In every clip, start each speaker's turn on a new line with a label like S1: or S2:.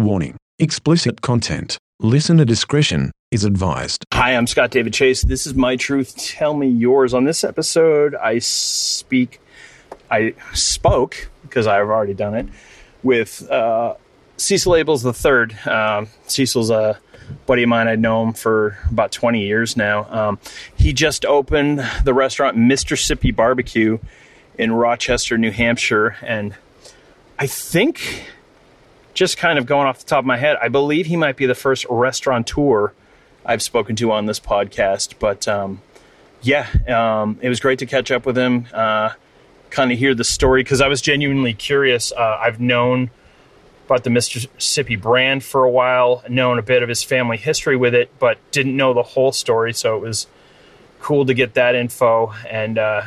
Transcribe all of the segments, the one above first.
S1: Warning explicit content. Listener discretion is advised.
S2: Hi, I'm Scott David Chase. This is My Truth. Tell me yours. On this episode, I speak, I spoke, because I've already done it, with uh, Cecil Abels III. Um, Cecil's a buddy of mine. I'd known him for about 20 years now. Um, he just opened the restaurant Mr. Sippy Barbecue in Rochester, New Hampshire. And I think, just kind of going off the top of my head, I believe he might be the first restaurateur I've spoken to on this podcast. But um, yeah, um, it was great to catch up with him, uh, kind of hear the story, because I was genuinely curious. Uh, I've known about the Mr. Sippy brand for a while, known a bit of his family history with it, but didn't know the whole story. So it was cool to get that info. And uh,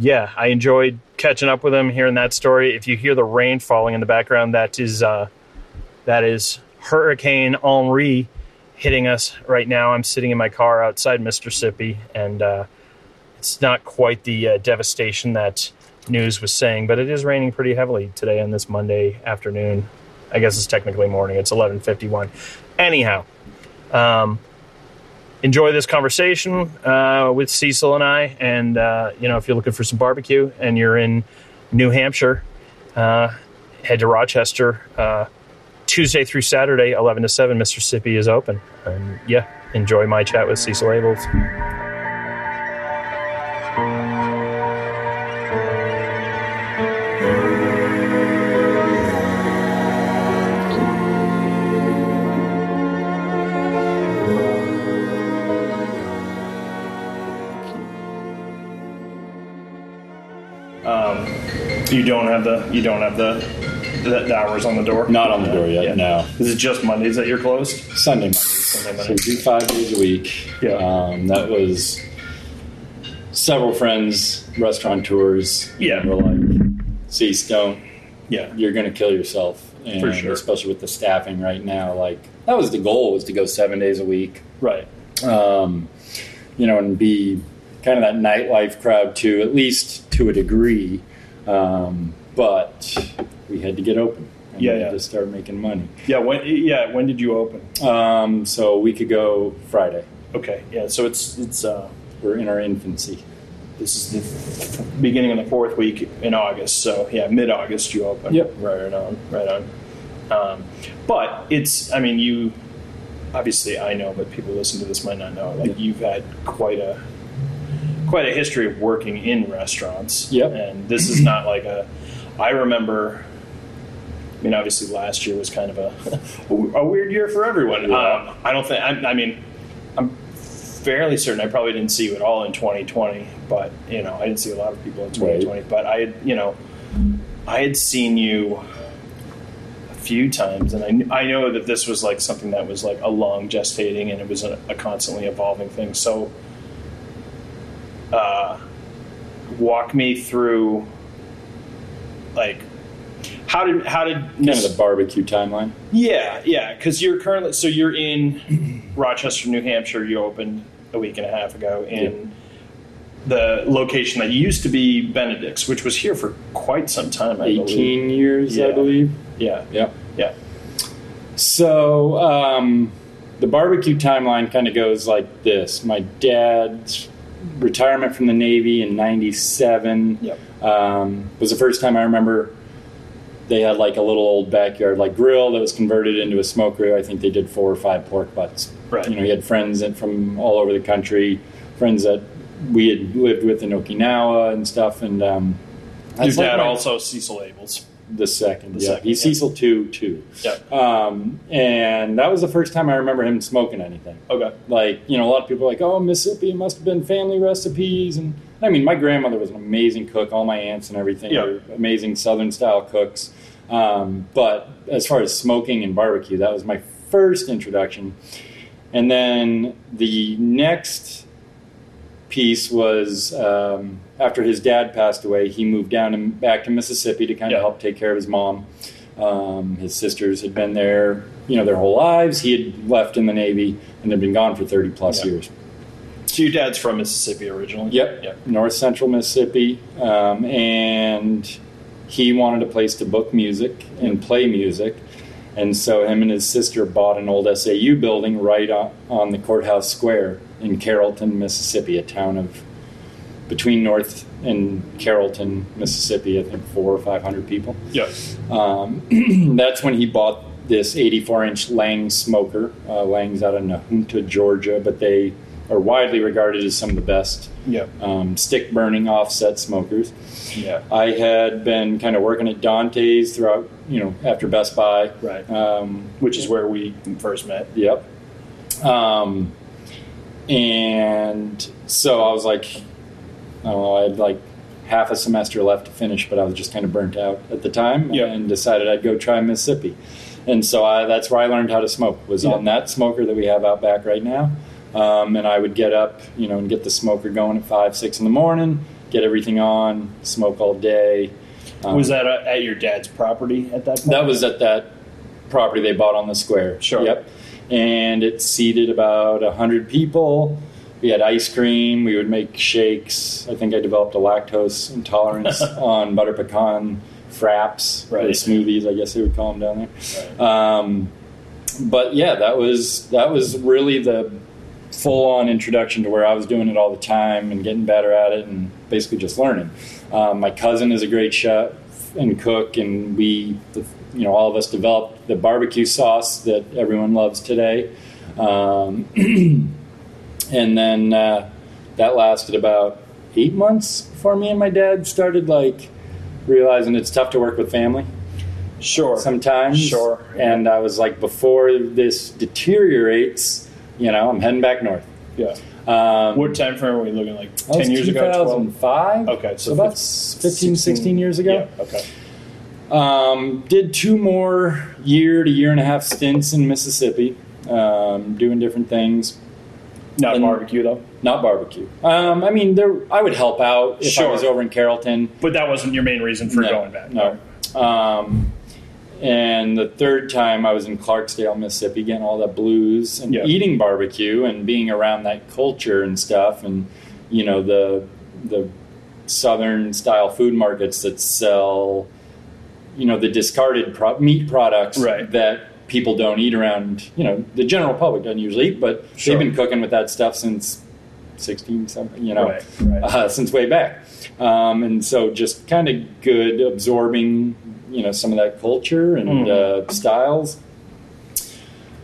S2: yeah, I enjoyed catching up with him, hearing that story. If you hear the rain falling in the background, that is uh, that is Hurricane Henri hitting us right now. I'm sitting in my car outside Mr. Sippy, and uh, it's not quite the uh, devastation that news was saying, but it is raining pretty heavily today on this Monday afternoon. I guess it's technically morning. It's 11:51. Anyhow, um, enjoy this conversation uh, with Cecil and I. And uh, you know, if you're looking for some barbecue and you're in New Hampshire, uh, head to Rochester. Uh, Tuesday through Saturday, 11 to 7, Mr. Sippy is open. And yeah, enjoy my chat with Cecil Abels. You don't have the you don't have the the, the hours on the door.
S3: Not on the door yet. No.
S2: Is it just Mondays that you're closed?
S3: Sunday, Monday.
S2: Sunday,
S3: So we do five days a week.
S2: Yeah.
S3: Um, that was several friends, restaurateurs.
S2: Yeah.
S3: Were like, "Cease, don't.
S2: Yeah.
S3: You're going to kill yourself." And
S2: For sure.
S3: Especially with the staffing right now, like that was the goal was to go seven days a week.
S2: Right.
S3: Um, you know, and be kind of that nightlife crowd too, at least to a degree. Um, but we had to get open. And
S2: Yeah,
S3: we had
S2: yeah.
S3: To start making money.
S2: Yeah. When yeah when did you open?
S3: Um, so a week ago Friday.
S2: Okay. Yeah. So it's it's uh,
S3: We're in our infancy.
S2: this is the beginning of the fourth week in August. So yeah, mid August you open.
S3: Yep.
S2: Right on. Right on. Um, but it's I mean you obviously I know, but people listening to this might not know. Like you've had quite a quite a history of working in restaurants.
S3: Yep.
S2: And this is not like a. I remember. I mean, obviously, last year was kind of a a weird year for everyone.
S3: Yeah.
S2: Um, I don't think. I, I mean, I'm fairly certain I probably didn't see you at all in 2020, but you know, I didn't see a lot of people in 2020. But I, had, you know, I had seen you a few times, and I, I know that this was like something that was like a long gestating, and it was a, a constantly evolving thing. So, uh, walk me through, like, how did how did
S3: Kind of the barbecue timeline.
S2: yeah, yeah, because you're currently so you're in Rochester, New Hampshire. You opened a week and a half ago in the location that used to be Benedict's, which was here for quite some time. I believe.
S3: Eighteen years, I believe.
S2: Yeah,
S3: Yep.
S2: yeah,
S3: So um, the barbecue timeline kind of goes like this: My dad's retirement from the Navy in '97
S2: yep,
S3: um, was the first time I remember they had like a little old backyard like grill that was converted into a smoker. I think they did four or five pork butts.
S2: Right.
S3: You know, he had friends that from all over the country, friends that we had lived with in Okinawa and stuff. And um,
S2: Your
S3: that's like
S2: dad
S3: my-
S2: also Cecil Abels.
S3: The second,
S2: The
S3: yeah,
S2: second,
S3: he's
S2: yeah.
S3: Cecil two
S2: two.
S3: Um, and that was the first time I remember him smoking anything.
S2: Okay.
S3: Like, you know, a lot of people are like, oh, Mr. Sippy must have been family recipes. And I mean, my grandmother was an amazing cook. All my aunts and everything
S2: Yeah.
S3: were amazing Southern style cooks. Um, but as far as smoking and barbecue, that was my first introduction. And then the next piece was um, after his dad passed away, he moved down and back to Mississippi to kind
S2: Yeah.
S3: of help take care of his mom. Um, his sisters had been there, you know, their whole lives. He had left in the Navy and had been gone for 30 plus
S2: Yeah.
S3: years.
S2: So your dad's from Mississippi originally.
S3: Yep.
S2: Yep.
S3: North Central Mississippi. Um, and he wanted a place to book music and play music. And so him and his sister bought an old SAU building right on, on the courthouse square in Carrollton, Mississippi, a town of between North and Carrollton, Mississippi. I think four or five hundred people.
S2: Yeah.
S3: Um, that's when he bought this 84 inch Lang smoker. Uh, Lang's out of Nahunta, Georgia, but they are widely regarded as some of the best
S2: Yeah.
S3: um, stick burning offset smokers.
S2: Yeah.
S3: I had been kind of working at Dante's throughout, you know, after Best Buy.
S2: Right.
S3: Um,
S2: Which is where we first met.
S3: Yep. Um, and so I was like, I don't know, I had like half a semester left to finish, but I was just kind of burnt out at the time
S2: Yeah.
S3: and decided I'd go try Mississippi. And so I, that's where I learned how to smoke was
S2: Yeah.
S3: on that smoker that we have out back right now. Um, and I would get up, you know, and get the smoker going at five, six in the morning, get everything on, smoke all day. Um,
S2: Was that at your dad's property at that point?
S3: that was at that property they bought on the square.
S2: Sure.
S3: Yep. And it seated about hundred people. We had ice cream. We would make shakes. I think I developed a lactose intolerance on butter pecan fraps or smoothies. I guess they would call them down
S2: Right.
S3: there. Um, but yeah, that was that was really the full on introduction to where I was doing it all the time and getting better at it and basically just learning. Um, my cousin is a great chef and cook, and we, the, you know, all of us developed the barbecue sauce that everyone loves today. Um, and then uh, that lasted about eight months before me and my dad started like realizing it's tough to work with family
S2: Sure.
S3: sometimes.
S2: Sure.
S3: And I was like, before this deteriorates, you know, I'm heading back north.
S2: yeah.
S3: Um,
S2: What time frame are we looking like? 10 years ago?
S3: 2005.
S2: Okay,
S3: So,
S2: so
S3: about
S2: fif-
S3: 15, 16 years ago.
S2: Yeah. Okay.
S3: Um, did two more year to year and a half stints in Mississippi, um, doing different things.
S2: Not
S3: And-
S2: barbecue though.
S3: Not barbecue. Um, I mean, there I would help out if I was over in Carrollton.
S2: But that wasn't your main reason for
S3: No,
S2: going back.
S3: No. Um, and the third time I was in Clarksdale, Mississippi, getting all the blues and
S2: Yeah.
S3: eating barbecue and being around that culture and stuff, and you know the the southern style food markets that sell, you know, the discarded pro- meat products
S2: Right.
S3: that people don't eat around. You know, the general public doesn't usually eat, but
S2: Sure.
S3: they've been cooking with that stuff since. 16 something you know
S2: Right, right.
S3: Uh, since way back um, and so just kind of good absorbing you know some of that culture and
S2: Mm.
S3: uh, styles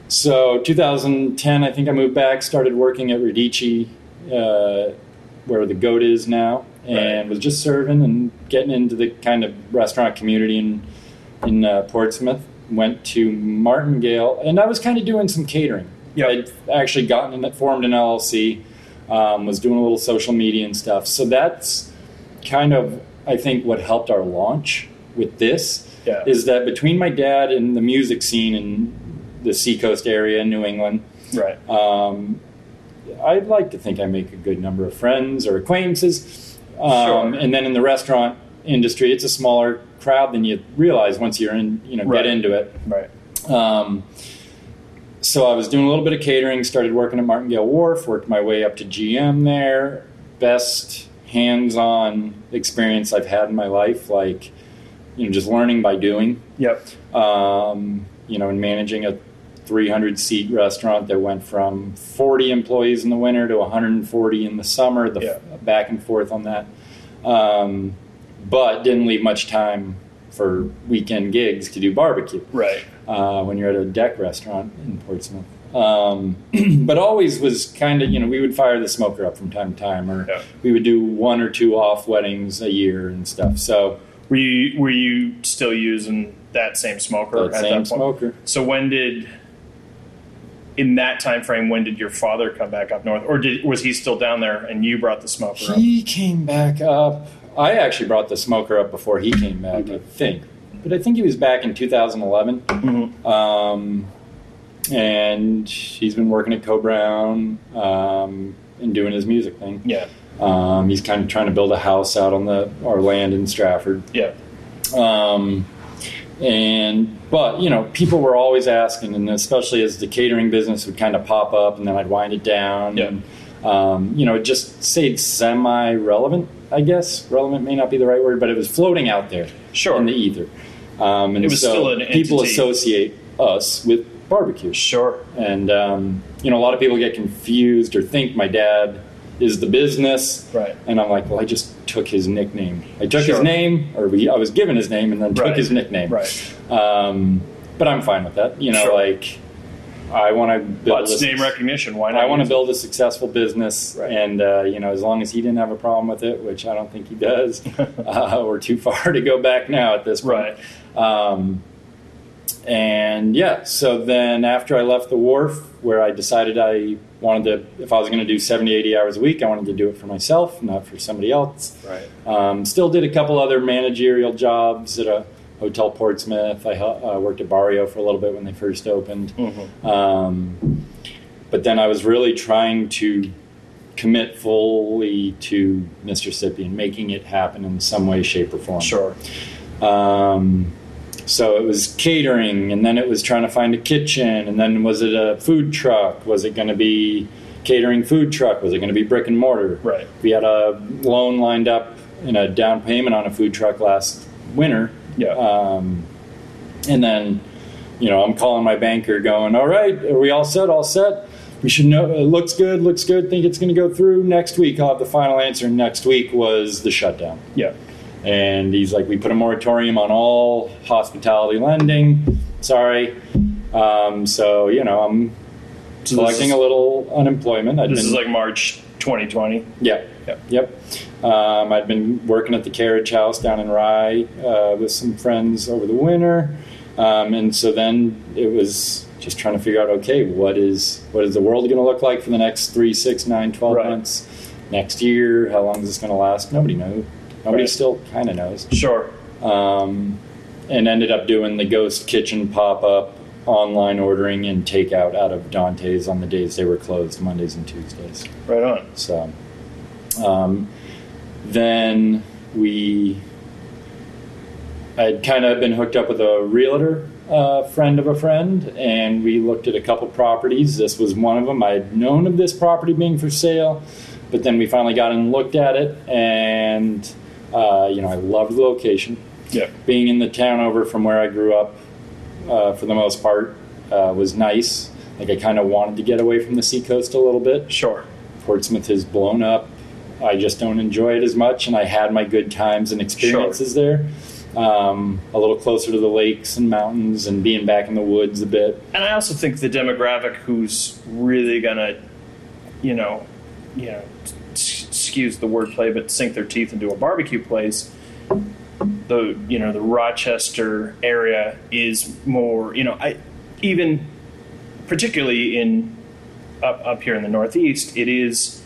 S3: so 2010 i think i moved back started working at radici uh, where the goat is now and
S2: Right.
S3: was just serving and getting into the kind of restaurant community in in uh, portsmouth went to martingale and i was kind of doing some catering
S2: Yep.
S3: i'd actually gotten in, formed an llc um, was doing a little social media and stuff so that's kind of i think what helped our launch with this
S2: Yeah.
S3: is that between my dad and the music scene in the seacoast area in new england
S2: Right.
S3: um, I'd like to think I make a good number of friends or acquaintances. Um,
S2: Sure.
S3: And then in the restaurant industry, it's a smaller crowd than you realize once you're in, you know,
S2: Right.
S3: get into it.
S2: Right.
S3: Um, so I was doing a little bit of catering, started working at Martingale Wharf, worked my way up to GM there. Best hands-on experience I've had in my life, like, you know, just learning by doing
S2: Yep.
S3: um, you know, and managing a 300 seat restaurant that went from 40 employees in the winter to 140 in the summer, the
S2: Yeah.
S3: Back and forth on that. Um, but didn't leave much time for weekend gigs to do barbecue
S2: Right.
S3: uh, when you're at a deck restaurant in Portsmouth. Um, but always was kind of, you know, we would fire the smoker up from time to time, or
S2: Yeah.
S3: we would do one or two off weddings a year and stuff. So
S2: Were you were you still using that same smoker
S3: that
S2: at
S3: same
S2: that point?
S3: smoker.
S2: So when did in that time frame when did your father come back up north or did was he still down there and you brought the smoker up?
S3: He came back up. I actually brought the smoker up before he came back, I think. But I think he was back in 2011.
S2: Mhm.
S3: Um, and he's been working at Co Brown um, and doing his music thing.
S2: Yeah.
S3: Um, he's kind of trying to build a house out on the our land in Stratford.
S2: Yeah.
S3: Um, and but you know, people were always asking, and especially as the catering business would kind of pop up, and then I'd wind it down.
S2: Yeah.
S3: And, um, you know, it just stayed semi-relevant. I guess relevant may not be the right word, but it was floating out there
S2: Sure.
S3: in the ether. Um, and
S2: It was
S3: so
S2: still an
S3: people
S2: entity.
S3: associate us with barbecue.
S2: Sure.
S3: And um, you know, a lot of people get confused or think my dad is the business.
S2: Right.
S3: And I'm like, well, I just took his nickname. I took
S2: Sure.
S3: his name, or we, I was given his name, and then took
S2: Right.
S3: his nickname.
S2: Right.
S3: Um, but I'm fine with that. You know,
S2: Sure.
S3: like I want to build.
S2: Name recognition. Why not?
S3: I want to build a successful business,
S2: Right.
S3: and uh, you know, as long as he didn't have a problem with it, which I don't think he does, uh, we're too far to go back now at this point.
S2: Right.
S3: Um, and yeah, so then after I left the wharf, where I decided I wanted to, if I was going to do 70, 80 hours a week, I wanted to do it for myself, not for somebody else.
S2: Right.
S3: Um, still did a couple other managerial jobs at a hotel Portsmouth. I uh, worked at Barrio for a little bit when they first opened.
S2: Mm-hmm.
S3: Um, but then I was really trying to commit fully to Mr. Sippy and making it happen in some way, shape, or form.
S2: Sure.
S3: Um, so it was catering, and then it was trying to find a kitchen, and then was it a food truck? Was it going to be catering food truck? Was it going to be brick and mortar?
S2: Right.
S3: We had a loan lined up and a down payment on a food truck last winter.
S2: Yeah.
S3: Um, and then, you know, I'm calling my banker, going, "All right, are we all set? All set? We should know. It looks good. Looks good. Think it's going to go through next week. I'll have the final answer. Next week was the shutdown."
S2: Yeah.
S3: And he's like, we put a moratorium on all hospitality lending. Sorry. Um, so, you know, I'm
S2: So
S3: collecting
S2: is,
S3: a little unemployment. I'd
S2: This
S3: been,
S2: is like March 2020.
S3: yeah.
S2: Yep.
S3: Yep. Um, I'd been working at the carriage house down in Rye uh, with some friends over the winter. Um, and so then it was just trying to figure out, okay, what is what is the world going to look like for the next three, six, nine, twelve
S2: Right.
S3: months? Next year, how long is this going to last? Nobody knows. Nobody still kind of knows
S2: Sure.
S3: um, and ended up doing the ghost kitchen pop up online ordering and takeout out of Dante's on the days they were closed, Mondays and Tuesdays.
S2: Right on.
S3: So um, then we, I'd kind of been hooked up with a realtor, uh, friend of a friend, and we looked at a couple properties. This was one of them. I had known of this property being for sale, but then we finally got in and looked at it, and uh, you know, I loved the location
S2: Yeah.
S3: being in the town over from where I grew up, uh, for the most part, uh, was nice. Like I kind of wanted to get away from the seacoast a little bit.
S2: Sure.
S3: Portsmouth has blown up. I just don't enjoy it as much, and I had my good times and experiences there. Um, a little closer to the lakes and mountains, and being back in the woods a bit.
S2: And I also think the demographic who's really gonna, you know, you know, excuse the wordplay, but sink their teeth into a barbecue place. The you know the Rochester area is more you know I even particularly in up up here in the Northeast it is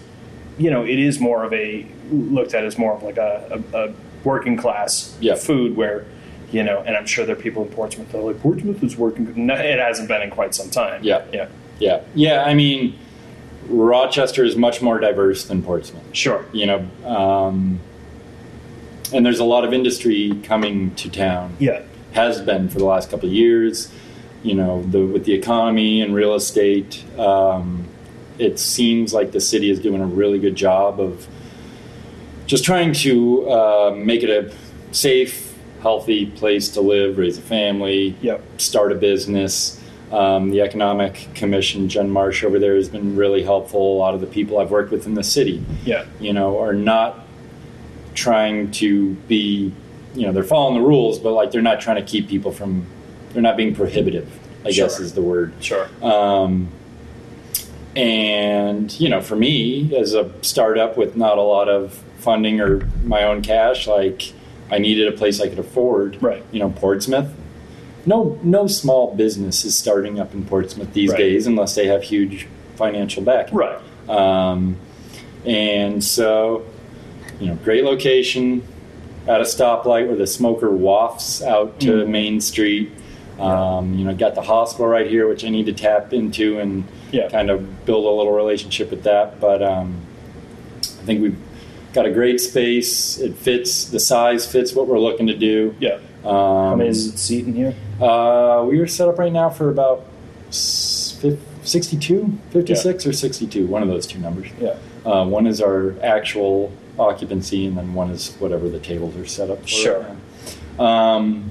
S2: you know it is more of a looked at as more of like a, a, a working class
S3: Yeah.
S2: food where you know and I'm sure there are people in Portsmouth that are like Portsmouth is working no, it hasn't been in quite some time
S3: Yeah.
S2: yeah
S3: Yeah, yeah. I mean, Rochester is much more diverse than Portsmouth.
S2: sure
S3: You know, um, and there's a lot of industry coming to town.
S2: yeah
S3: has been for the last couple of years. You know, the, with the economy and real estate, um, it seems like the city is doing a really good job of just trying to uh, make it a safe, healthy place to live, raise a family,
S2: Yep.
S3: start a business. Um, the Economic Commission, Jen Marsh over there, has been really helpful. A lot of the people I've worked with in the city,
S2: yeah
S3: you know, are not trying to be, you know, they're following the rules, but like they're not trying to keep people from, they're not being prohibitive, I guess is the word.
S2: sure
S3: Um, and, you know, for me as a startup with not a lot of funding or my own cash, like I needed a place I could afford.
S2: Right.
S3: You know, Portsmouth. No, no small business is starting up in Portsmouth these
S2: Right.
S3: days unless they have huge financial backing.
S2: right
S3: Um, and so, you know, great location at a stoplight where the smoker wafts out to
S2: Mm.
S3: Main Street. Um, you know, got the hospital right here, which I need to tap into and
S2: Yeah.
S3: kind of build a little relationship with that. But um, I think we've got a great space. It fits the size, fits what we're looking to do.
S2: yeah
S3: Um,
S2: how many is it seat in here
S3: uh, we are set up right now for about s- 62, 56 or 62, one of those two numbers.
S2: yeah
S3: Uh, one is our actual occupancy, and then one is whatever the tables are set up for.
S2: Sure.
S3: Um,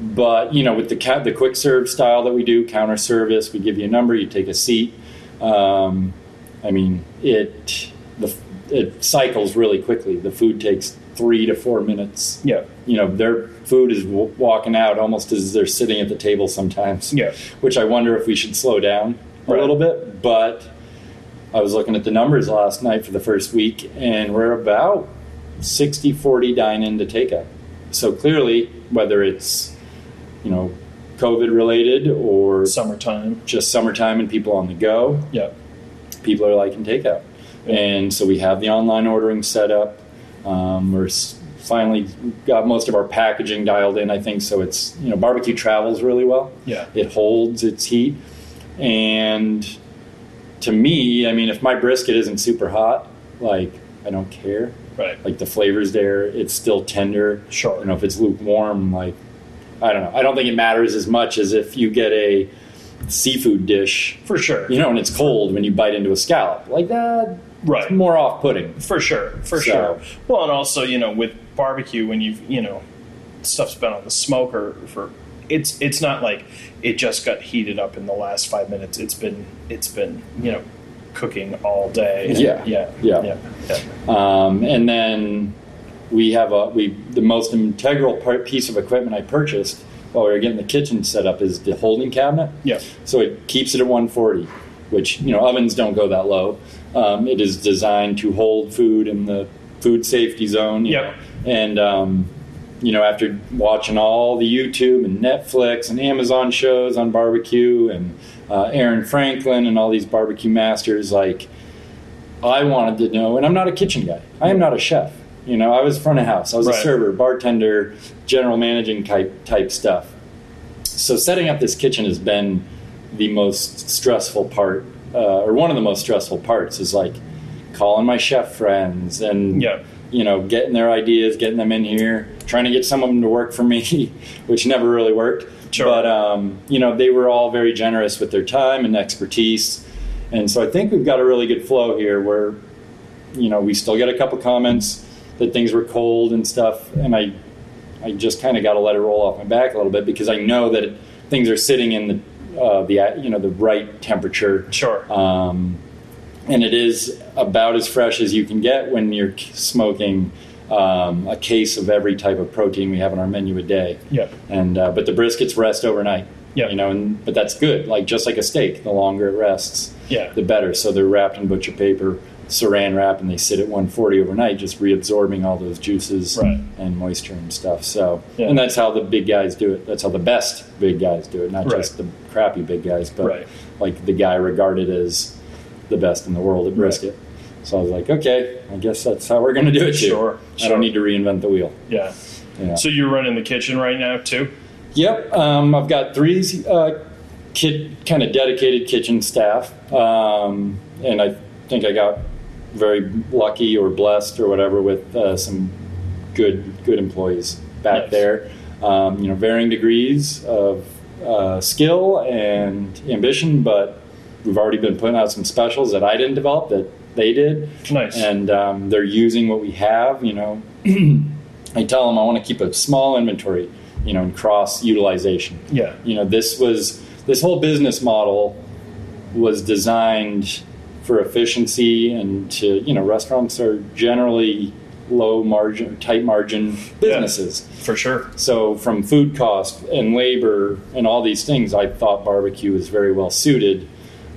S3: but you know, with the ca- the quick serve style that we do, counter service, we give you a number, you take a seat. Um, I mean, it the it cycles really quickly. The food takes three to four minutes.
S2: Yeah.
S3: You know, their food is w- walking out almost as they're sitting at the table sometimes.
S2: Yeah.
S3: Which I wonder if we should slow down a
S2: Right.
S3: little bit. But I was looking at the numbers last night for the first week, and we're about 60 40 dine in to take takeout. So clearly, whether it's, you know, COVID related or
S2: Summertime.
S3: just summertime and people on the go,
S2: Yeah.
S3: people are liking takeout.
S2: Yeah.
S3: And so we have the online ordering set up. Um, we're finally got most of our packaging dialed in, I think. So it's, you know, barbecue travels really well.
S2: Yeah.
S3: It holds its heat. And to me, I mean, if my brisket isn't super hot, like, I don't care.
S2: Right.
S3: Like the flavor's there, it's still tender.
S2: Sure.
S3: You know, if it's lukewarm, like, I don't know. I don't think it matters as much as if you get a seafood dish
S2: For sure.
S3: you know, and it's cold when you bite into a scallop. Like that,
S2: Right.
S3: it's more off-putting.
S2: For sure, for
S3: So-
S2: sure. Well, and also, you know, with barbecue, when you've, you know, stuff's been on the smoker for, it's it's not like it just got heated up in the last five minutes. It's been it's been you know cooking all day.
S3: Yeah.
S2: yeah,
S3: Yeah.
S2: yeah, yeah.
S3: Um, and then we have a we the most integral part, piece of equipment I purchased while we were getting the kitchen set up is the holding cabinet.
S2: yeah.
S3: So it keeps it at 140, which you know ovens don't go that low. Um, it is designed to hold food in the food safety zone.
S2: Yep.
S3: know. And um, you know, after watching all the YouTube and Netflix and Amazon shows on barbecue and uh, Aaron Franklin and all these barbecue masters, like I wanted to know. And I'm not a kitchen guy. I am not a chef. You know, I was front of house. I was
S2: Right.
S3: a server, bartender, general managing type type stuff so setting up this kitchen has been the most stressful part uh, or one of the most stressful parts is like calling my chef friends and
S2: Yeah.
S3: you know getting their ideas getting them in here trying to get some of them to work for me which never really worked
S2: Sure.
S3: but um, you know they were all very generous with their time and expertise and so i think we've got a really good flow here where you know we still get a couple comments that things were cold and stuff and i I just kind of got to let it roll off my back a little bit because I know that things are sitting in the uh, the you know the right temperature.
S2: Sure.
S3: Um, and it is about as fresh as you can get when you're smoking um, a case of every type of protein we have on our menu a day.
S2: Yeah.
S3: And uh, but the briskets rest overnight.
S2: Yeah.
S3: You know, and but that's good. Like just like a steak, the longer it rests,
S2: Yeah.
S3: the better. So they're wrapped in butcher paper, saran wrap, and they sit at 140 overnight, just reabsorbing all those juices
S2: Right.
S3: and moisture and stuff. So,
S2: Yeah.
S3: and that's how the big guys do it. That's how the best big guys do it, not
S2: Right.
S3: just the crappy big guys, but
S2: Right.
S3: like the guy regarded as the best in the world at brisket. So I was like, okay, I guess that's how we're going to do it. too.
S2: Sure,
S3: I don't need to reinvent the wheel.
S2: Yeah.
S3: Yeah.
S2: So you're running the kitchen right now too?
S3: Yep, um, I've got three uh, kid kind of dedicated kitchen staff, um, and I think I got very lucky or blessed or whatever with uh, some good good employees back
S2: Nice.
S3: there. Um, you know, varying degrees of uh, skill and ambition, but we've already been putting out some specials that I didn't develop that they did
S2: Nice.
S3: and um, they're using what we have. You know, I tell them I want to keep a small inventory, you know, and cross utilization.
S2: yeah.
S3: You know, this was this whole business model was designed for efficiency and to you know restaurants are generally low margin, tight margin businesses.
S2: For sure.
S3: So from food cost and labor and all these things, I thought barbecue was very well suited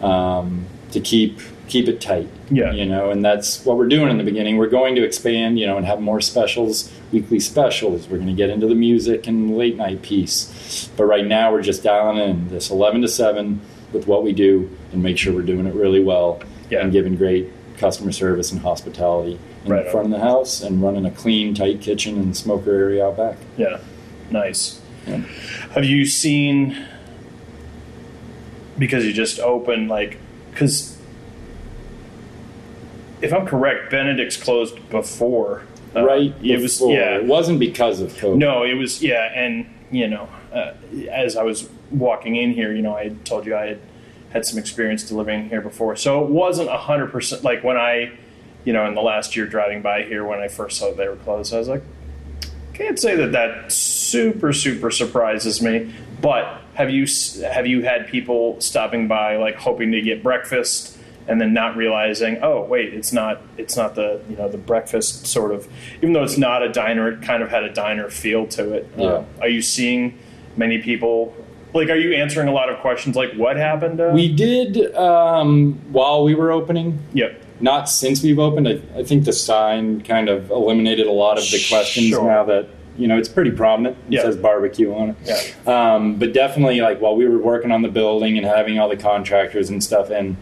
S3: um, to keep keep it tight.
S2: Yeah.
S3: You know, and that's what we're doing in the beginning. We're going to expand, you know, and have more specials, weekly specials. We're going to get into the music and late night piece. But right now we're just dialing in this 11 to 7 with what we do and make sure we're doing it really well
S2: Yeah.
S3: and giving great customer service and hospitality in
S2: Right
S3: front
S2: on.
S3: of the house and running a clean, tight kitchen and smoker area out back.
S2: Yeah. Nice.
S3: Yeah.
S2: Have you seen because you just opened like because if I'm correct, Benedict's closed before. uh,
S3: right
S2: It was yeah.
S3: It wasn't because of COVID.
S2: No, it was yeah, and you know, uh, as I was walking in here, you know, I told you I had had some experience delivering here before, so it wasn't a hundred percent like when I, you know, in the last year driving by here when I first saw they were closed, I was like, can't say that that super super surprises me. But have you have you had people stopping by like hoping to get breakfast and then not realizing, oh wait, it's not it's not the you know the breakfast sort of even though it's not a diner, it kind of had a diner feel to it.
S3: Yeah.
S2: Uh, are you seeing many people? Like, are you answering a lot of questions like what happened? Uh,
S3: We did um, while we were opening.
S2: yep.
S3: Not since we've opened. I, I think the sign kind of eliminated a lot of the questions
S2: Sure.
S3: now that you know it's pretty prominent. It
S2: Yeah.
S3: says barbecue on it.
S2: Yeah.
S3: Um, but definitely, like while we were working on the building and having all the contractors and stuff and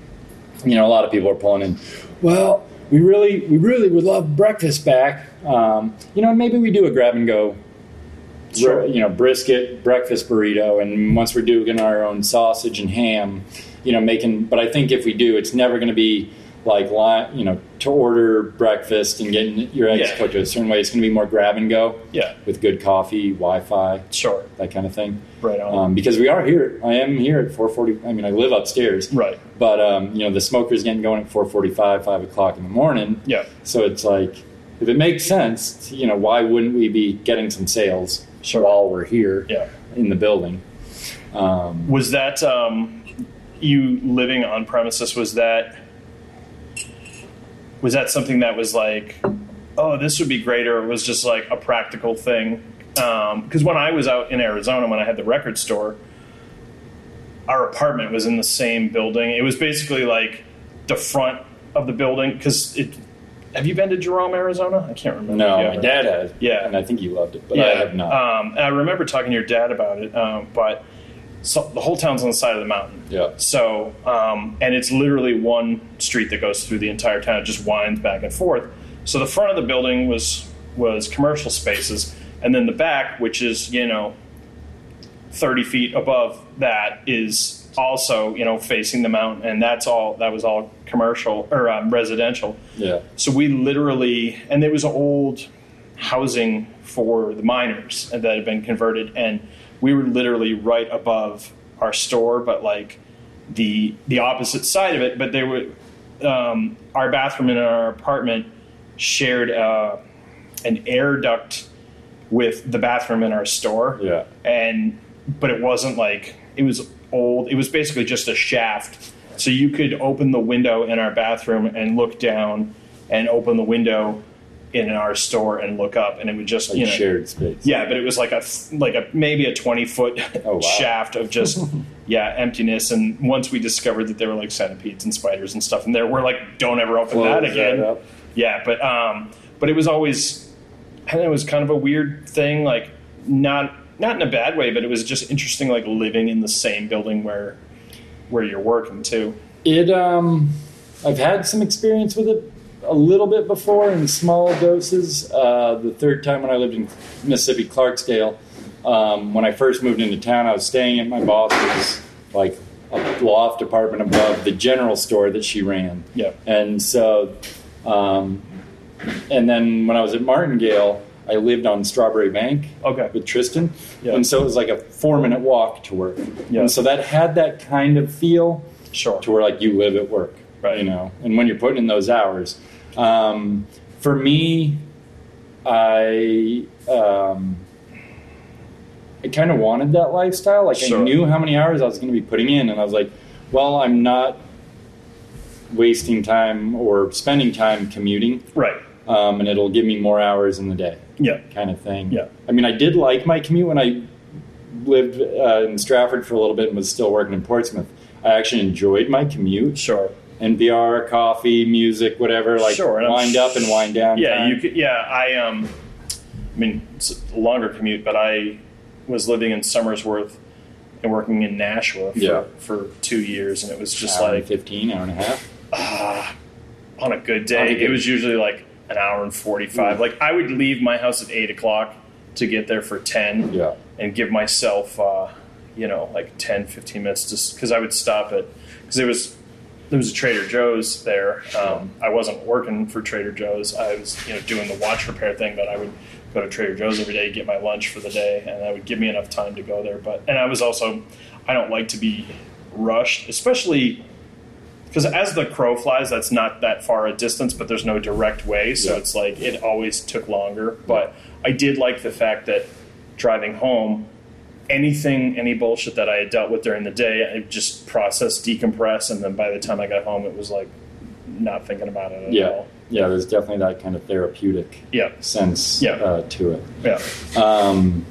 S3: you know, a lot of people are pulling in. Well, we really, we really would love breakfast back. Um, you know, and maybe we do a grab and go.
S2: Sure.
S3: You know, brisket, breakfast burrito, and once we're doing our own sausage and ham, you know, making. But I think if we do, it's never going to be like you know to order breakfast and getting your eggs
S2: Yeah.
S3: cooked a certain way. It's going to be more grab and go
S2: Yeah.
S3: with good coffee, Wi-Fi,
S2: Sure.
S3: that kind of thing.
S2: Right on.
S3: Um, because we are here. I am here at 4:40. I mean, I live upstairs.
S2: Right.
S3: But um, you know, the smoker's getting going at 4:45, 5 o'clock in the morning.
S2: Yeah.
S3: So it's like, if it makes sense, you know, why wouldn't we be getting some sales
S2: Sure.
S3: while we're here
S2: Yeah.
S3: in the building? Um,
S2: Was that um, you living on premises? Was that was that something that was like, oh, this would be great, or it was just like a practical thing? Because when I was out in Arizona, when I had the record store, our apartment was in the same building. It was basically like the front of the building. Because it, have you been to Jerome, Arizona? I can't remember.
S3: no, my dad has.
S2: Yeah.
S3: And I think he loved it, but I have not.
S2: Um, I remember talking to your dad about it, um, but so the whole town's on the side of the mountain.
S3: Yeah.
S2: So, um, and it's literally one street that goes through the entire town. It just winds back and forth. So the front of the building was was commercial spaces, and then the back, which is you know thirty feet above that, is also you know facing the mountain, and that's all. That was all commercial or um, residential.
S3: yeah.
S2: So we literally, and it was old housing for the miners that had been converted, and we were literally right above our store, but like the the opposite side of it. But they were um, our bathroom in our apartment shared uh, an air duct with the bathroom in our store
S3: Yeah.
S2: and but it wasn't like it was old it was basically just a shaft so you could open the window in our bathroom and look down and open the window in our store and look up and it would just
S3: Like
S2: you know
S3: shared space.
S2: yeah but it was like a like a maybe a 20 foot
S3: Oh, wow.
S2: shaft of just yeah emptiness and once we discovered that there were like centipedes and spiders and stuff in there we're like don't ever open
S3: Close
S2: that
S3: that
S2: again
S3: up.
S2: yeah but um but it was always and it was kind of a weird thing like not not in a bad way but it was just interesting like living in the same building where where you're working too
S3: It um, I've had some experience with it a little bit before in small doses. Uh, the third time when I lived in Mississippi, Clarksdale, um, when I first moved into town, I was staying at my boss's like a loft apartment above the general store that she ran.
S2: yeah
S3: And so, um, and then when I was at Martingale, I lived on Strawbery Banke
S2: okay
S3: with Tristan.
S2: Yeah.
S3: And so it was like a four minute walk to work.
S2: Yeah.
S3: And so that had that kind of feel
S2: sure
S3: to where like you live at work,
S2: Right.
S3: You know, and when you're putting in those hours, um, for me, I um, I kind of wanted that lifestyle. Like
S2: Sure.
S3: I knew how many hours I was going to be putting in, and I was like, well, I'm not wasting time or spending time commuting,
S2: right
S3: um, and it'll give me more hours in the day
S2: yeah
S3: kind of thing.
S2: Yeah.
S3: I mean, I did like my commute when I lived uh, in Stratford for a little bit and was still working in Portsmouth. I actually enjoyed my commute.
S2: sure
S3: NPR, coffee, music, whatever. Like
S2: Sure,
S3: wind up and wind down.
S2: Yeah,
S3: time.
S2: you could. Yeah, I um, I mean, it's a longer commute, but I was living in Somersworth and working in Nashua for,
S3: Yeah.
S2: for two years, and it was just
S3: Hour
S2: like
S3: fifteen, hour and a half.
S2: ah, on a good
S3: On a
S2: day,
S3: good-
S2: it was usually like an hour and forty five. Like I would leave my house at eight o'clock to get there for ten,
S3: Yeah.
S2: and give myself, uh, you know, like 10, 15 minutes just because I would stop at because it was there was a Trader Joe's there. Um, I wasn't working for Trader Joe's. I was you know doing the watch repair thing, but I would go to Trader Joe's every day, get my lunch for the day, and that would give me enough time to go there. But and I was also I don't like to be rushed, especially because as the crow flies, that's not that far a distance, but there's no direct way, so
S3: Yeah.
S2: it's like it always took longer. But I did like the fact that driving home, anything, any bullshit that I had dealt with during the day, I just process, decompress, and then by the time I got home, it was like not thinking about it at
S3: Yeah,
S2: all.
S3: yeah. There's definitely that kind of therapeutic
S2: Yeah,
S3: sense
S2: Yeah.
S3: uh, to it.
S2: yeah,
S3: Um,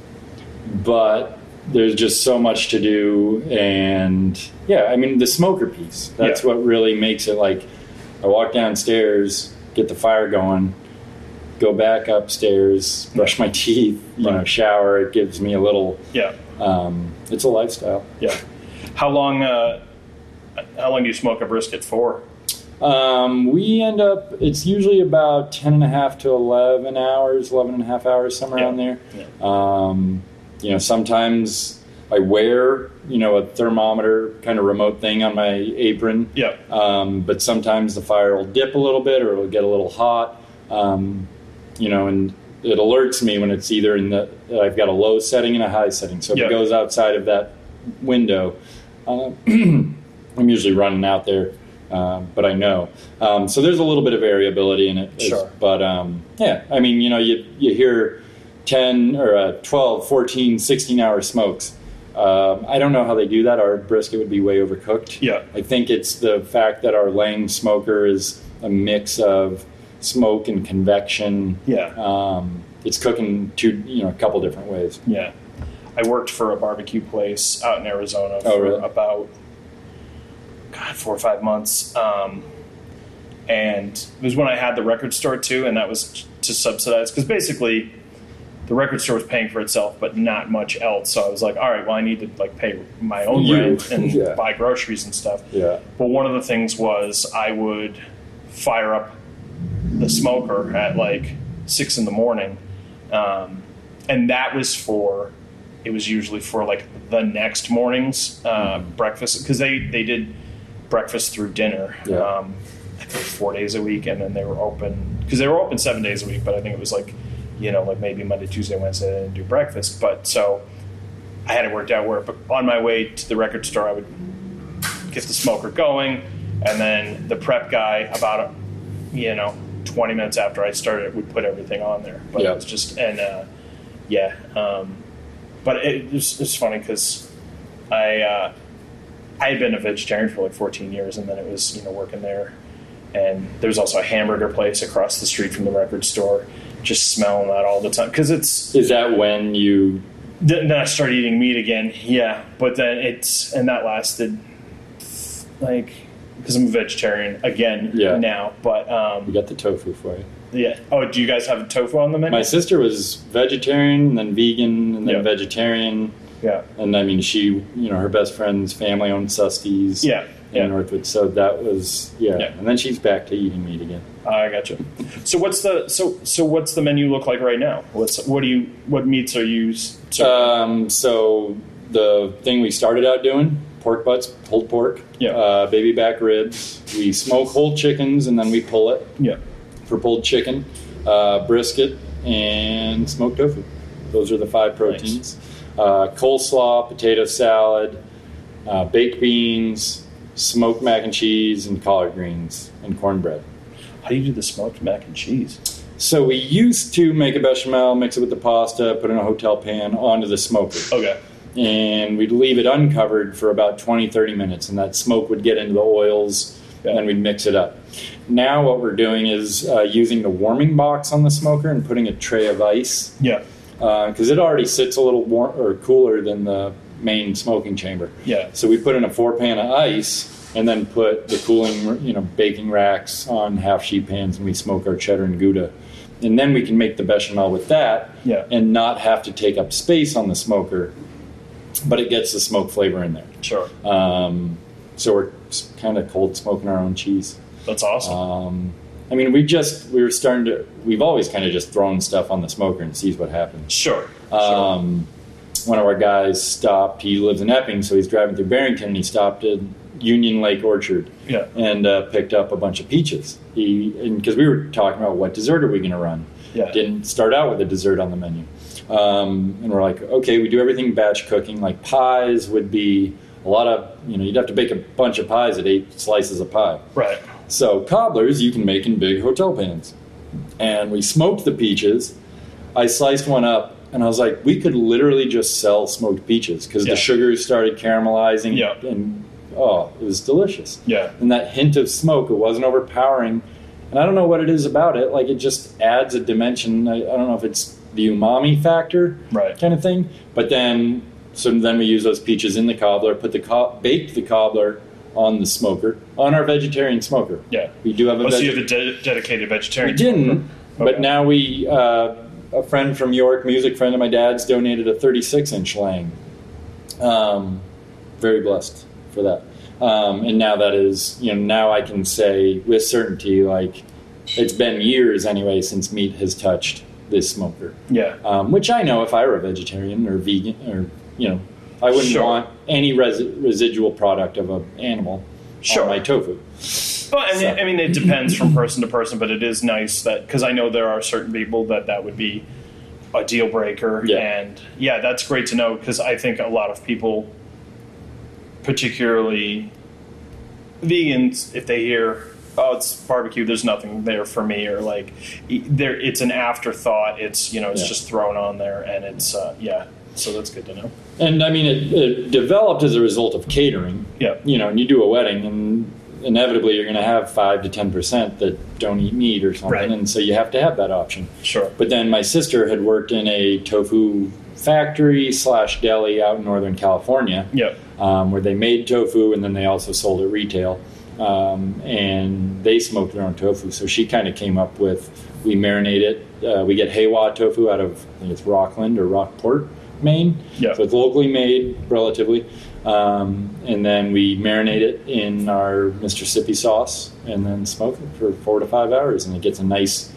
S3: but there's just so much to do, and yeah, I mean the smoker piece. That's
S2: Yeah.
S3: what really makes it like. I walk downstairs, get the fire going, go back upstairs, brush my teeth, you know, shower. It gives me a little.
S2: yeah,
S3: Um, it's a lifestyle.
S2: yeah. How long? Uh, how long do you smoke a brisket for?
S3: Um, we end up, it's usually about 10 and a half to 11 hours, 11 and a half hours, somewhere
S2: Yeah.
S3: around there.
S2: Yeah.
S3: Um, you know, sometimes I wear, you know, a thermometer kind of remote thing on my apron.
S2: Yeah,
S3: Um, but sometimes the fire will dip a little bit or it'll get a little hot. Um, you know, and it alerts me when it's either in the, I've got a low setting and a high setting. So if
S2: Yeah.
S3: it goes outside of that window, uh, I'm usually running out there. Um, but I know. Um, so there's a little bit of variability in it.
S2: Sure.
S3: But um, yeah, I mean, you know, you, you hear 10 or uh, 12, 14, 16 hour smokes. Um, I don't know how they do that. Our brisket would be way overcooked.
S2: Yeah.
S3: I think it's the fact that our Lang smoker is a mix of smoke and convection.
S2: yeah.
S3: Um, it's cooking two, you know, a couple different ways.
S2: Yeah. I worked for a barbecue place out in Arizona
S3: Oh,
S2: for
S3: really?
S2: about God, four or five months. Um, and it was when I had the record store too, and that was to subsidize because basically the record store was paying for itself, but not much else. So I was like, all right, well, I need to like pay my own
S3: You.
S2: rent and
S3: Yeah.
S2: buy groceries and stuff.
S3: Yeah.
S2: But one of the things was I would fire up the smoker at like six in the morning, um, and that was for. It was usually for like the next morning's uh, breakfast because they they did breakfast through dinner.
S3: Yeah.
S2: Um, I think four days a week, and then they were open because they were open seven days a week. But I think it was like, you know, like maybe Monday, Tuesday, Wednesday, didn't do breakfast. But so I had it worked out where, but on my way to the record store, I would get the smoker going, and then the prep guy about, you know, 20 minutes after I started, would put everything on there. But
S3: Yeah.
S2: it was just, and uh, yeah, um, but it was it's funny because I uh, I had been a vegetarian for like 14 years, and then it was you know working there, and there was also a hamburger place across the street from the record store. Just smelling that all the time because it's
S3: Is that when you?
S2: then then I started eating meat again. Yeah, but then it's and that lasted like because I'm a vegetarian again
S3: Yeah.
S2: now. But um, We
S3: got the tofu for you.
S2: yeah. Oh, do you guys have tofu on the menu?
S3: My sister was vegetarian, and then vegan, and then
S2: Yeah.
S3: vegetarian.
S2: yeah,
S3: And I mean, she, you know, her best friend's family owned Susty's.
S2: yeah, yeah.
S3: in Northwood. So that was yeah.
S2: Yeah.
S3: And then she's back to eating meat again.
S2: I got you. So what's the so so what's the menu look like right now? What's what do you what meats are you? So,
S3: Um, so the thing we started out doing pork butts, pulled pork,
S2: Yeah.
S3: uh, baby back ribs. We smoke whole chickens and then we pull it
S2: yeah,
S3: for pulled chicken, uh, brisket, and smoked tofu. Those are the five proteins. Uh, coleslaw, potato salad, uh, baked beans, smoked mac and cheese, and collard greens and cornbread.
S2: how do you do the smoked mac and cheese?
S3: So we used to make a bechamel, mix it with the pasta, put it in a hotel pan onto the smoker.
S2: Okay,
S3: And we'd leave it uncovered for about 20, 30 minutes, and that smoke would get into the oils,
S2: Yeah.
S3: and then we'd mix it up. Now what we're doing is uh, using the warming box on the smoker and putting a tray of ice,
S2: yeah,
S3: because it already sits a little warm or cooler than the main smoking chamber.
S2: yeah,
S3: So we put in a four pan of ice and then put the cooling, you know, baking racks on half sheet pans and we smoke our cheddar and Gouda. And then we can make the bechamel with that
S2: Yeah.
S3: and not have to take up space on the smoker, but it gets the smoke flavor in there.
S2: sure.
S3: Um, so we're kind of cold smoking our own cheese.
S2: That's awesome.
S3: Um, I mean, we just, we were starting to, we've always kind of just thrown stuff on the smoker and sees what happens.
S2: sure, sure.
S3: One of our guys stopped. He lives in Epping, so he's driving through Barrington, and he stopped at Union Lake Orchard
S2: yeah,
S3: and uh, picked up a bunch of peaches. He because we were talking about what dessert are we going to run.
S2: yeah,
S3: Didn't start out with a dessert on the menu, um, and we're like, okay, we do everything batch cooking. Like pies would be a lot of you know you'd have to bake a bunch of pies at eight slices of pie.
S2: Right.
S3: So cobblers you can make in big hotel pans, and we smoked the peaches. I sliced one up, and I was like, we could literally just sell smoked peaches because
S2: Yeah.
S3: the sugars started caramelizing,
S2: Yeah.
S3: and oh, it was delicious.
S2: Yeah.
S3: And that hint of smoke, it wasn't overpowering. And I don't know what it is about it. Like it just adds a dimension. I, I don't know if it's the umami factor,
S2: Right.
S3: kind of thing. But then, so then we use those peaches in the cobbler, put the co- baked the cobbler on the smoker, on our vegetarian smoker.
S2: Yeah.
S3: We do have a
S2: Oh, so you have a de- dedicated vegetarian.
S3: we didn't, but
S2: Okay.
S3: now we, uh, a friend from York, music friend of my dad's, donated a 36 inch Lang. Um, very blessed for that. Um, and now that is, you know, now I can say with certainty, like, it's been years anyway since meat has touched this smoker.
S2: Yeah.
S3: Um, which I know if I were a vegetarian or vegan, or, you know, I wouldn't
S2: Sure.
S3: want any res- residual product of an animal
S2: Sure.
S3: my tofu.
S2: Well, and
S3: So-
S2: I mean, it depends from person to person, but it is nice that because I know there are certain people that that would be a deal breaker,
S3: Yeah.
S2: and yeah, that's great to know because I think a lot of people, particularly vegans, if they hear oh it's barbecue, there's nothing there for me, or like there, it's an afterthought. It's you know it's
S3: Yeah.
S2: just thrown on there, and it's uh, yeah. So that's good to know.
S3: And I mean, it, it developed as a result of catering.
S2: Yeah.
S3: You know, and you do a wedding, and inevitably you're going to have five to ten percent that don't eat meat or something,
S2: Right.
S3: and so you have to have that option.
S2: Sure.
S3: But then my sister had worked in a tofu factory slash deli out in Northern California,
S2: Yep.
S3: um, where they made tofu and then they also sold it retail. Um, and they smoked their own tofu. So she kind of came up with we marinate it. Uh, we get Heiwa tofu out of I think it's Rockland or Rockport, Maine.
S2: Yeah.
S3: So it's locally made, relatively. Um, and then we marinate it in our Mississippi sauce and then smoke it for four to five hours, and it gets a nice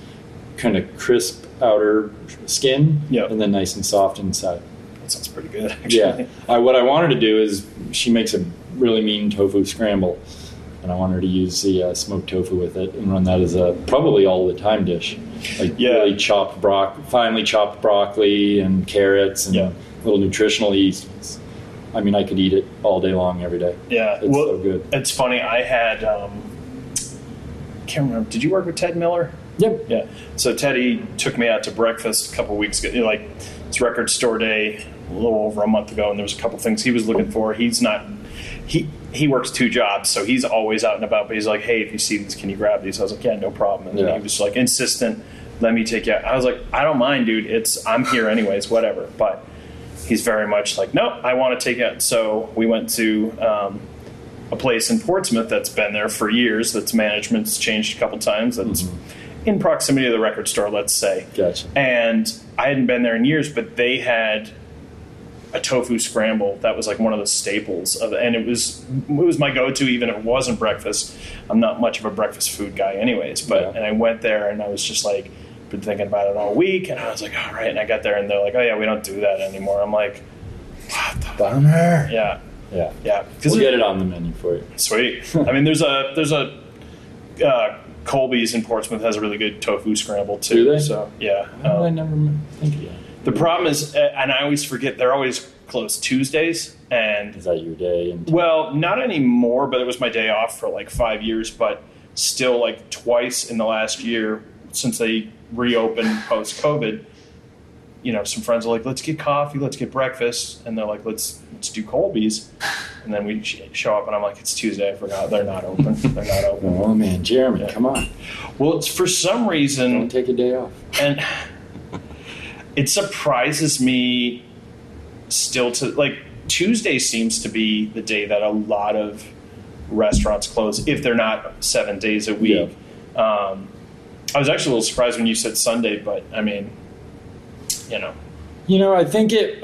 S3: kind of crisp outer skin,
S2: Yeah.
S3: and then nice and soft inside.
S2: That sounds pretty good. Actually.
S3: Yeah. I, what I wanted to do is she makes a really mean tofu scramble, and I want her to use the uh, smoked tofu with it and run that as a probably all the time dish, like
S2: Yeah.
S3: really chopped brock, finely chopped broccoli and carrots and
S2: Yeah.
S3: little nutritional yeast. I mean, I could eat it all day long, every day.
S2: Yeah,
S3: It's
S2: well,
S3: so good.
S2: It's funny. I had. Um, can't remember. Did you work with Ted Miller?
S3: Yep.
S2: Yeah. So Teddy took me out to breakfast a couple weeks ago. Like it's record store day, a little over a month ago, and there was a couple things he was looking for. He's not. He he works two jobs, so he's always out and about. But he's like, "Hey, if you see these, can you grab these?" I was like, "Yeah, no problem." And then
S3: Yeah.
S2: he was like insistent. Let me take you. out. I was like, "I don't mind, dude. It's I'm here anyways, whatever." But he's very much like, "No, I want to take it." So we went to. Um, a place in Portsmouth that's been there for years. That's management's changed a couple times. That's in proximity to the record store, let's say.
S3: Gotcha.
S2: And I hadn't been there in years, but they had a tofu scramble that was like one of the staples of and it was it was my go-to even if it wasn't breakfast i'm not much of a breakfast food guy anyways but
S3: Yeah.
S2: and i went there and i was just like been thinking about it all week and i was like all right and i got there and they're like oh yeah we don't do that anymore i'm like what the
S3: Bummer.
S2: yeah
S3: Yeah.
S2: yeah because
S3: We'll get it on the menu for you.
S2: Sweet. I mean, there's a there's a uh, Colby's in Portsmouth has a really good tofu scramble too.
S3: Do they?
S2: So yeah.
S3: How did I
S2: Um,
S3: never think of that?
S2: the problem is, uh, and I always forget, they're always closed Tuesdays, and
S3: Is that your day? And
S2: well, not anymore. But it was my day off for like five years. But still, like twice in the last year since they reopened post COVID. You know, some friends are like, "Let's get coffee, let's get breakfast," and they're like, "Let's let's do Colby's," and then we show up, and I'm like, "It's Tuesday, I forgot they're not open. They're not open."
S3: oh man, Jeremy,
S2: Yeah.
S3: come on,
S2: Well, it's for some reason,
S3: don't take a day off.
S2: and it surprises me still to like Tuesday seems to be the day that a lot of restaurants close if they're not seven days a week. Um, I was actually a little surprised when you said Sunday, but I mean, you know,
S3: You know, I think it.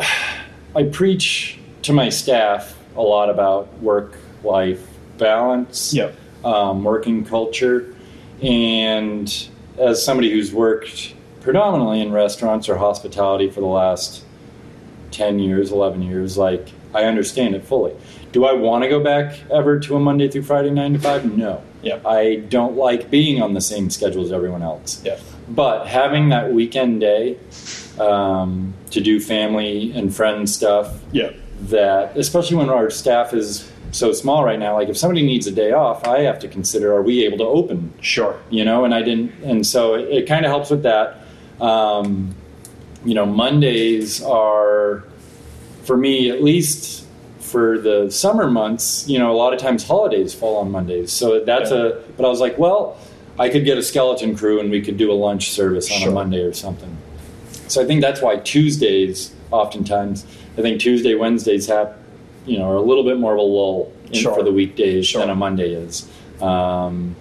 S3: I preach to my staff a lot about work life balance,
S2: Yep.
S3: um, working culture, and as somebody who's worked predominantly in restaurants or hospitality for the last 10 years, 11 years, like I understand it fully. Do I want to go back ever to a Monday through Friday 9 to 5? No.
S2: Yeah.
S3: I don't like being on the same schedule as everyone else.
S2: yeah,
S3: But having that weekend day um, to do family and friend stuff,
S2: yeah,
S3: that especially when our staff is so small right now like if somebody needs a day off i have to consider are we able to open
S2: Sure.
S3: you know and i didn't and so it, it kind of helps with that um, you know mondays are for me at least for the summer months you know a lot of times holidays fall on mondays so that's
S2: Yeah.
S3: a but i was like well i could get a skeleton crew and we could do a lunch service on
S2: Sure.
S3: a monday or something so i think that's why tuesdays oftentimes i think tuesday wednesdays have you know are a little bit more of a lull in,
S2: Sure.
S3: for the weekdays
S2: Sure.
S3: than a monday is um,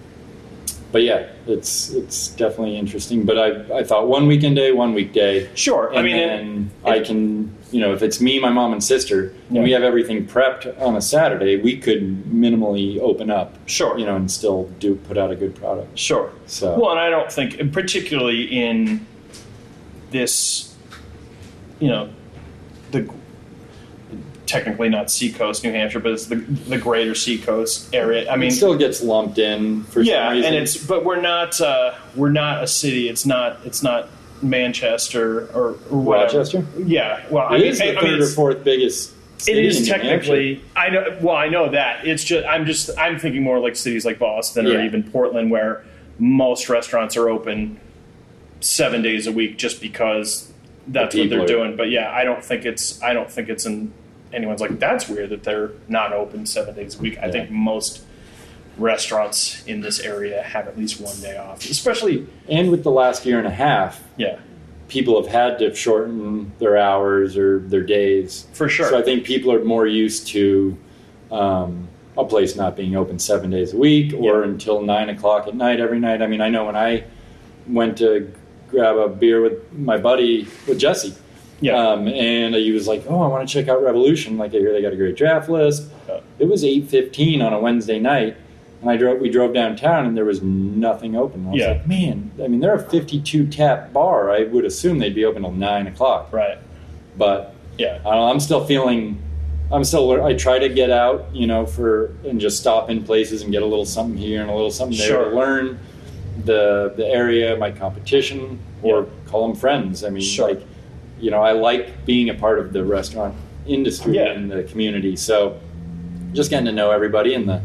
S3: but yeah, it's it's definitely interesting. But I I thought one weekend day, one weekday.
S2: Sure.
S3: And
S2: I mean,
S3: then
S2: it-
S3: I can you know if it's me, my mom, and sister,
S2: Yeah.
S3: and we have everything prepped on a Saturday, we could minimally open up.
S2: Sure.
S3: You know, and still do put out a good product.
S2: Sure.
S3: So
S2: Well, and I don't think, and particularly in this, you know, the technically not Seacoast, New Hampshire, but it's the the greater Seacoast area. I mean,
S3: it still gets lumped in for
S2: yeah,
S3: some reason.
S2: and it's but we're not uh, we're not a city. It's not it's not Manchester or, or whatever.
S3: Rochester.
S2: Yeah. Well, I
S3: It
S2: mean,
S3: is the
S2: I mean,
S3: third or fourth biggest.
S2: it is
S3: in New Hampshire.
S2: technically. I know. Well, I know that. It's just. I'm just. I'm thinking more like cities like Boston or even Portland, where most restaurants are open seven days a week, just because that's what they're doing. But yeah, I don't think it's. I don't think it's in. Anyone's like that's weird that they're not open seven days a week. I
S3: Yeah.
S2: think most restaurants in this area have at least one day off, especially.
S3: And with the last year and a half,
S2: Yeah,
S3: people have had to shorten their hours or their days.
S2: for sure.
S3: So I think people are more used to um, a place not being open seven days a week or
S2: Yeah.
S3: until nine o'clock at night every night. I mean, I know when I went to grab a beer with my buddy with Jesse,
S2: yeah.
S3: um, and he was like, "Oh, I want to check out Revolution. Like, I hear they got a great draft list." It was eight fifteen on a Wednesday night. And I drove. We drove downtown, and there was nothing open. I was
S2: Yeah.
S3: like, "Man, I mean, they're a fifty-two tap bar. I would assume they'd be open till nine o'clock."
S2: right.
S3: But
S2: Yeah.
S3: I don't, I'm still feeling. I'm still. I try to get out, you know, for and just stop in places and get a little something here and a little something there
S2: Sure.
S3: to learn the the area, my competition, or
S2: Yeah.
S3: call them friends. I mean,
S2: Sure.
S3: like, you know, I like being a part of the restaurant industry
S2: Yeah.
S3: and the community. So, just getting to know everybody and the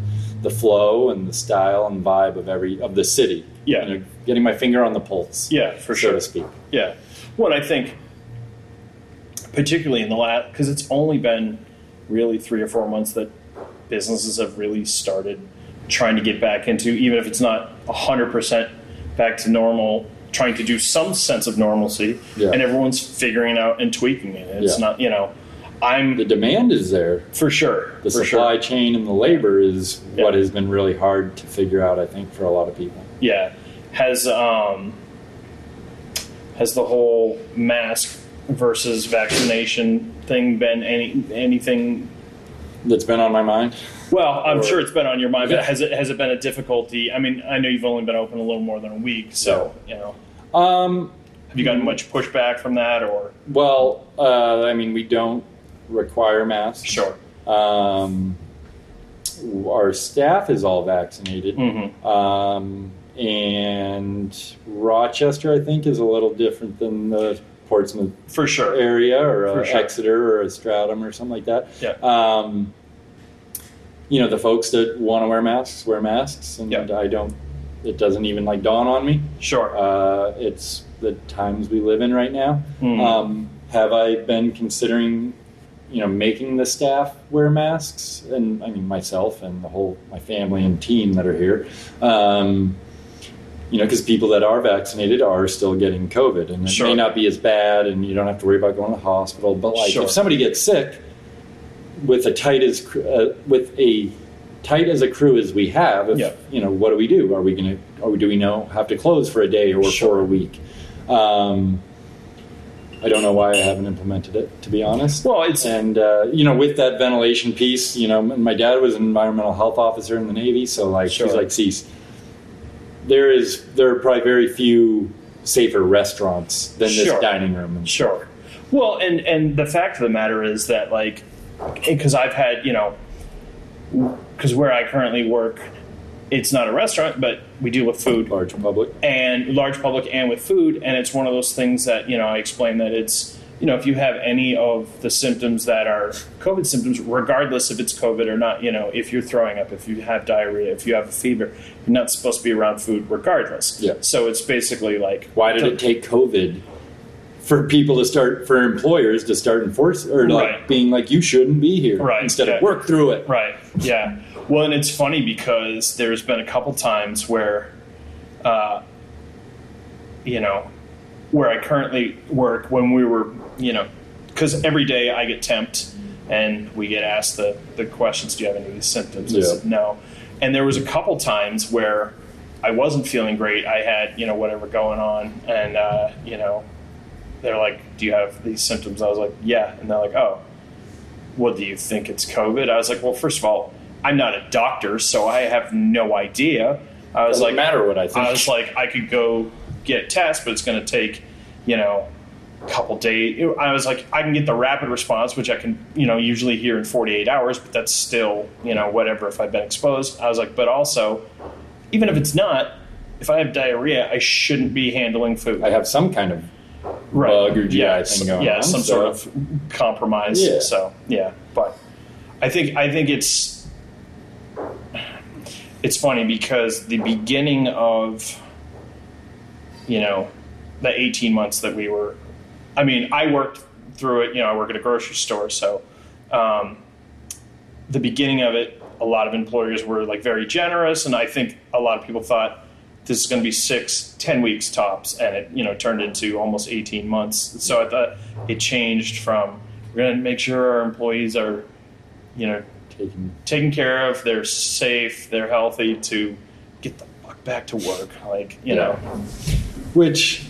S3: the flow and the style and vibe of every of the city.
S2: Yeah.
S3: You know, getting my finger on the pulse.
S2: Yeah, for
S3: so
S2: sure.
S3: to speak.
S2: Yeah. And I think, particularly in the last, because it's only been really three or four months that businesses have really started trying to get back into, even if it's not 100% back to normal, trying to do some sense of normalcy.
S3: Yeah.
S2: And everyone's figuring out and tweaking it. It's
S3: Yeah.
S2: not, you know, I'm
S3: The demand is there.
S2: for sure.
S3: the
S2: for
S3: supply
S2: sure.
S3: chain and the labor is
S2: Yeah.
S3: what has been really hard to figure out i think for a lot of people
S2: Yeah. Has um has the whole mask versus vaccination thing been any anything
S3: that's been on my mind
S2: well, I'm
S3: Or-
S2: sure it's been on your mind, but has it has it been a difficulty? I mean, I know you've only been open a little more than a week, so you know,
S3: um,
S2: have you gotten much pushback from that or
S3: well uh, i mean we don't require masks
S2: sure?
S3: um, our staff is all vaccinated
S2: Mm-hmm.
S3: um, and rochester i think is a little different than the portsmouth
S2: For sure.
S3: area or a
S2: sure.
S3: Exeter or a Stratham or something like that.
S2: Yeah.
S3: Um, you know, the folks that want to wear masks wear masks, and
S2: Yeah.
S3: I don't. It doesn't even like dawn on me.
S2: Sure.
S3: Uh, it's the times we live in right now.
S2: Mhm.
S3: Um, have I been considering, you know, making the staff wear masks, and I mean myself and the whole my family and team that are here. Um, you know, because people that are vaccinated are still getting COVID, and it
S2: Sure.
S3: may not be as bad, and you don't have to worry about going to the hospital. But like,
S2: Sure.
S3: if somebody gets sick, with a tight as uh, with a tight as a crew as we have, if,
S2: Yeah.
S3: you know, what do we do? Are we going to, or do we know have to close for a day or
S2: Sure.
S3: for a week? Um, I don't know why I haven't implemented it, to be honest.
S2: well, it's
S3: And uh, you know, with that ventilation piece, you know, my dad was an environmental health officer in the Navy, so like
S2: Sure.
S3: he's like, "Cease." There is there are probably very few safer restaurants than this
S2: Sure.
S3: dining room. And
S2: Sure. Well, and and the fact of the matter is that like, because I've had you know, because where I currently work, it's not a restaurant, but we deal with food
S3: large public.
S2: and large public and with food, and it's one of those things that you know I explain that it's you know, if you have any of the symptoms that are COVID symptoms, regardless if it's COVID or not, you know, if you're throwing up, if you have diarrhea, if you have a fever, you're not supposed to be around food regardless.
S3: Yeah.
S2: So it's basically like
S3: Why did it take COVID for people to start, for employers to start enforcing or like
S2: Right.
S3: being like, you shouldn't be here
S2: Right,
S3: instead
S2: yeah.
S3: of work through it?
S2: Right. Yeah. Well, and it's funny because there's been a couple times where, uh, you know, where I currently work when we were, you know, because every day I get temped and we get asked the, the questions, do you have any of these symptoms? I said, no. And there was a couple times where I wasn't feeling great. I had, you know, whatever going on. And, uh, you know, they're like, do you have these symptoms? I was like, yeah. And they're like, oh, well, do you think it's COVID? I was like, well, first of all, I'm not a doctor, so I have no idea. I was
S3: Doesn't
S2: like,
S3: matter what I think.
S2: I was like, I could go get a test, but it's going to take, you know, a couple days. I was like, I can get the rapid response, which I can, you know, usually hear in 48 hours, but that's still, you know, whatever if I've been exposed. I was like, but also, even if it's not, if I have diarrhea, I shouldn't be handling food.
S3: I have some kind of
S2: right.
S3: bug or GI
S2: yeah,
S3: thing
S2: some-
S3: going
S2: yeah,
S3: on,
S2: some
S3: so-
S2: sort of compromise.
S3: Yeah.
S2: So yeah, but I think I think it's it's funny because the beginning of you know the 18 months that we were i mean i worked through it you know i work at a grocery store so um, the beginning of it a lot of employers were like very generous and i think a lot of people thought this is going to be six ten weeks tops and it you know turned into almost 18 months. So i thought it changed from we're going to make sure our employees are you know
S3: taking
S2: taken care of, they're safe, they're healthy to get the fuck back to work. Like, you know,
S3: Which,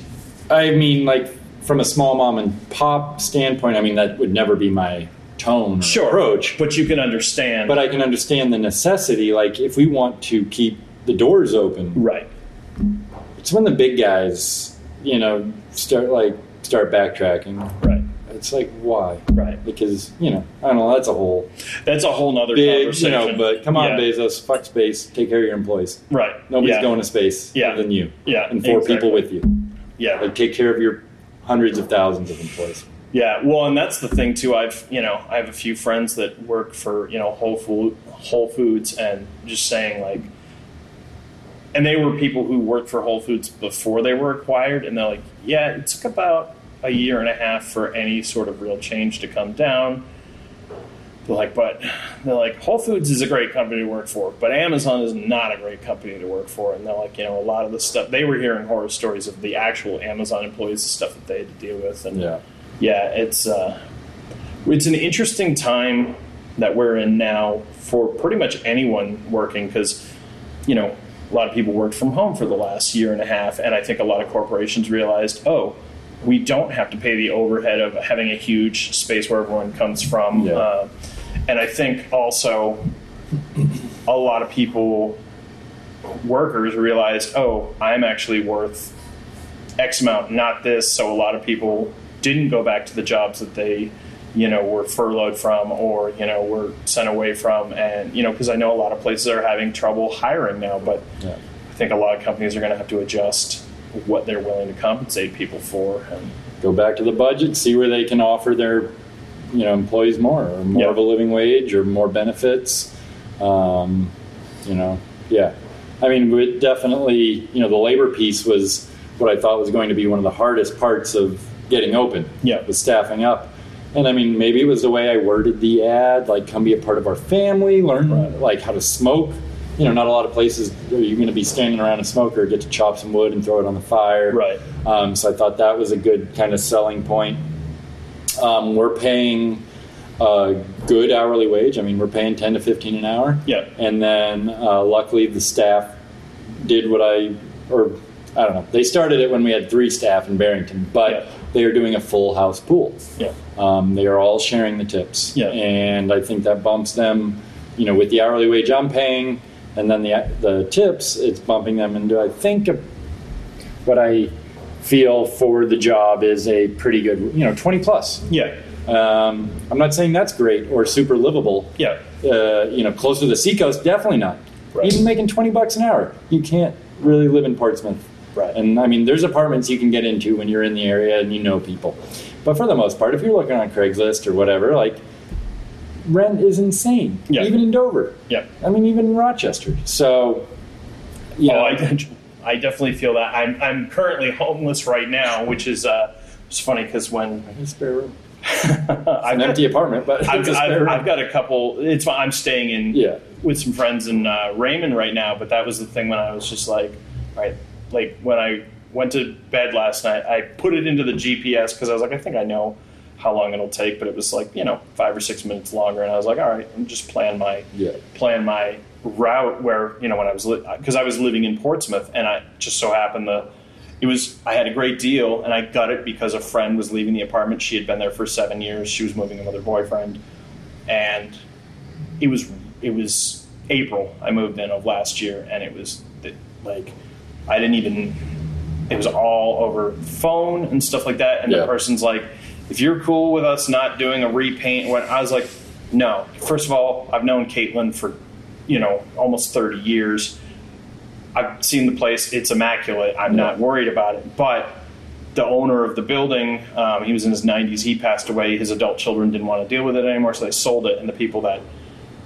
S3: I mean, like from a small mom and pop standpoint, I mean that would never be my tone or
S2: sure,
S3: approach.
S2: but you can understand.
S3: But I can understand the necessity. Like if we want to keep the doors open,
S2: right,
S3: it's when the big guys, you know, start like start backtracking.
S2: right,
S3: It's like why?
S2: right.
S3: Because you know, I don't know. That's a whole
S2: That's a whole nother
S3: big, you know. But come on,
S2: yeah.
S3: Bezos, fuck space. Take care of your employees.
S2: Right.
S3: Nobody's
S2: yeah.
S3: going to space
S2: Yeah.
S3: other than you.
S2: Yeah,
S3: and four
S2: exactly.
S3: people with you.
S2: Yeah.
S3: Like take care of your hundreds of thousands of employees.
S2: Yeah, well, and that's the thing too. I've you know I have a few friends that work for you know Whole Food Whole Foods and just saying like, and they were people who worked for Whole Foods before they were acquired, and they're like, yeah, it took about a year and a half for any sort of real change to come down. They're like, but they're like, Whole Foods is a great company to work for, but Amazon is not a great company to work for. And they're like, you know, a lot of the stuff they were hearing horror stories of the actual Amazon employees, the stuff that they had to deal with, and
S3: Yeah.
S2: yeah, it's uh, it's an interesting time that we're in now for pretty much anyone working because you know a lot of people worked from home for the last year and a half, and I think a lot of corporations realized, oh, we don't have to pay the overhead of having a huge space where everyone comes from,
S3: Yeah.
S2: uh, and I think also a lot of people workers realized, oh, I'm actually worth X amount, not this. So a lot of people didn't go back to the jobs that they, you know, were furloughed from or, you know, were sent away from. And, you know, because I know a lot of places are having trouble hiring now, but
S3: Yeah.
S2: I think a lot of companies are going to have to adjust what they're willing to compensate people for. And,
S3: Go back to the budget, see where they can offer their, you know, employees more, or more
S2: Yeah.
S3: of a living wage, or more benefits. Um, you know, yeah. I mean, we definitely, you know, the labor piece was what I thought was going to be one of the hardest parts of getting open.
S2: Yeah.
S3: was staffing up. And I mean, maybe it was the way I worded the ad, like come be a part of our family, learn
S2: Right.
S3: like how to smoke. You know, not a lot of places are you're going to be standing around a smoker, get to chop some wood and throw it on the fire.
S2: Right.
S3: Um, so I thought that was a good kind of selling point. Um, we're paying a good hourly wage. I mean, we're paying 10 to 15 an hour.
S2: Yeah.
S3: And then uh, luckily the staff did what I, or I don't know, they started it when we had three staff in Barrington, but
S2: Yeah.
S3: they are doing a full house pool.
S2: yeah.
S3: Um, they are all sharing the tips.
S2: Yeah.
S3: And I think that bumps them, you know, with the hourly wage I'm paying and then the, the tips, it's bumping them into, I think, a, what I feel for the job is a pretty good, you know, 20 plus.
S2: Yeah.
S3: Um, I'm not saying that's great or super livable.
S2: Yeah.
S3: Uh, you know, closer to the seacoast, definitely not.
S2: Right.
S3: Even making 20 bucks an hour, you can't really live in Portsmouth.
S2: Right.
S3: And I mean, there's apartments you can get into when you're in the area and you know people. But for the most part, if you're looking on Craigslist or whatever, like rent is insane,
S2: Yeah.
S3: even in Dover.
S2: Yeah.
S3: I mean, even in Rochester. So, you
S2: Oh, I, I definitely feel that. I'm I'm currently homeless right now, which is uh, it's funny because when
S3: a spare room.
S2: I've
S3: An empty apartment, but
S2: I've,
S3: it's a spare
S2: I've,
S3: room.
S2: I've got a couple. It's I'm staying in
S3: Yeah.
S2: with some friends in uh, Raymond right now, but that was the thing when I was just like, right, like when I went to bed last night, I put it into the GPS because I was like, I think I know how long it'll take, but it was like you know five or six minutes longer, and I was like, all right, I'm just plan my
S3: Yeah.
S2: plan my route where you know when I was because I was living in Portsmouth, and I just so happened the it was I had a great deal, and I got it because a friend was leaving the apartment. She had been there for seven years. She was moving in with her boyfriend, and it was it was April. I moved in of last year, and it was like I didn't even. It was all over phone and stuff like that, and
S3: Yeah.
S2: the person's like, "If you're cool with us not doing a repaint," when I was like, "No." First of all, I've known Caitlin for you know almost thirty years. I've seen the place; it's immaculate. I'm not worried about it, but the owner of the building, um, he was in his 90s. He passed away. His adult children didn't want to deal with it anymore, so they sold it. And the people that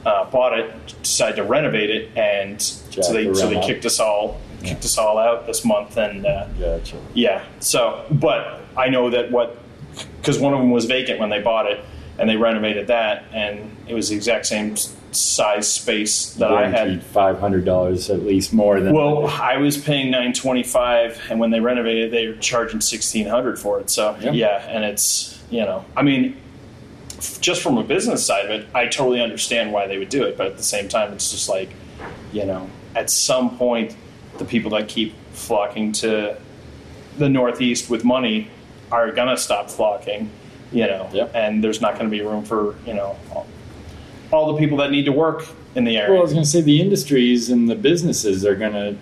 S2: uh, bought it decided to renovate it, and so they
S3: Jack
S2: so they kicked us all kicked us all out this month. And uh, yeah, so but I know that what because one of them was vacant when they bought it, and they renovated that, and it was the exact same size space that I had.
S3: Five hundred dollars at least more than.
S2: Well, I was paying nine twenty five, and when they renovated, they were charging sixteen hundred for it. So
S3: Yeah.
S2: yeah. and it's you know, I mean, just from a business side of it, I totally understand why they would do it, but at the same time, it's just like, you know, at some point, the people that keep flocking to the Northeast with money are gonna stop flocking, you know,
S3: Yeah.
S2: and there's not going to be room for you know all, all the people that need to work in the area.
S3: Well, I was going to say the industries and the businesses are going to.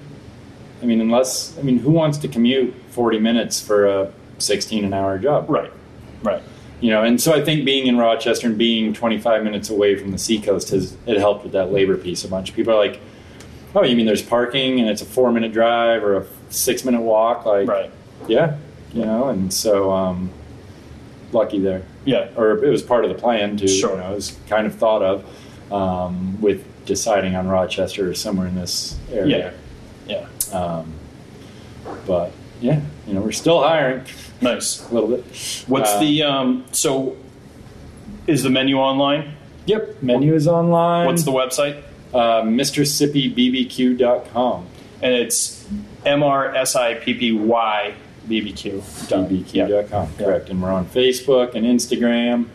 S3: I mean, unless I mean, who wants to commute forty minutes for a sixteen an hour job?
S2: right, right.
S3: You know, and so I think being in Rochester and being twenty five minutes away from the seacoast has it helped with that labor piece a bunch. People are like, "Oh, you mean there's parking and it's a four minute drive or a six minute walk?" Like,
S2: Right.
S3: yeah, you know, and so um, lucky there.
S2: Yeah.
S3: or it was part of the plan to
S2: Sure.
S3: you know it was kind of thought of um, with deciding on Rochester or somewhere in this area.
S2: Yeah.
S3: Um, but yeah, you know we're still hiring
S2: Nice.
S3: a little bit.
S2: What's
S3: Uh,
S2: the um? So, is the menu online?
S3: Yep, menu is online.
S2: What's the website?
S3: uh, MrSippyBBQ.com.
S2: And it's M R S I P P Y B B Q.
S3: BBQ.com, correct. And we're on Facebook and Instagram.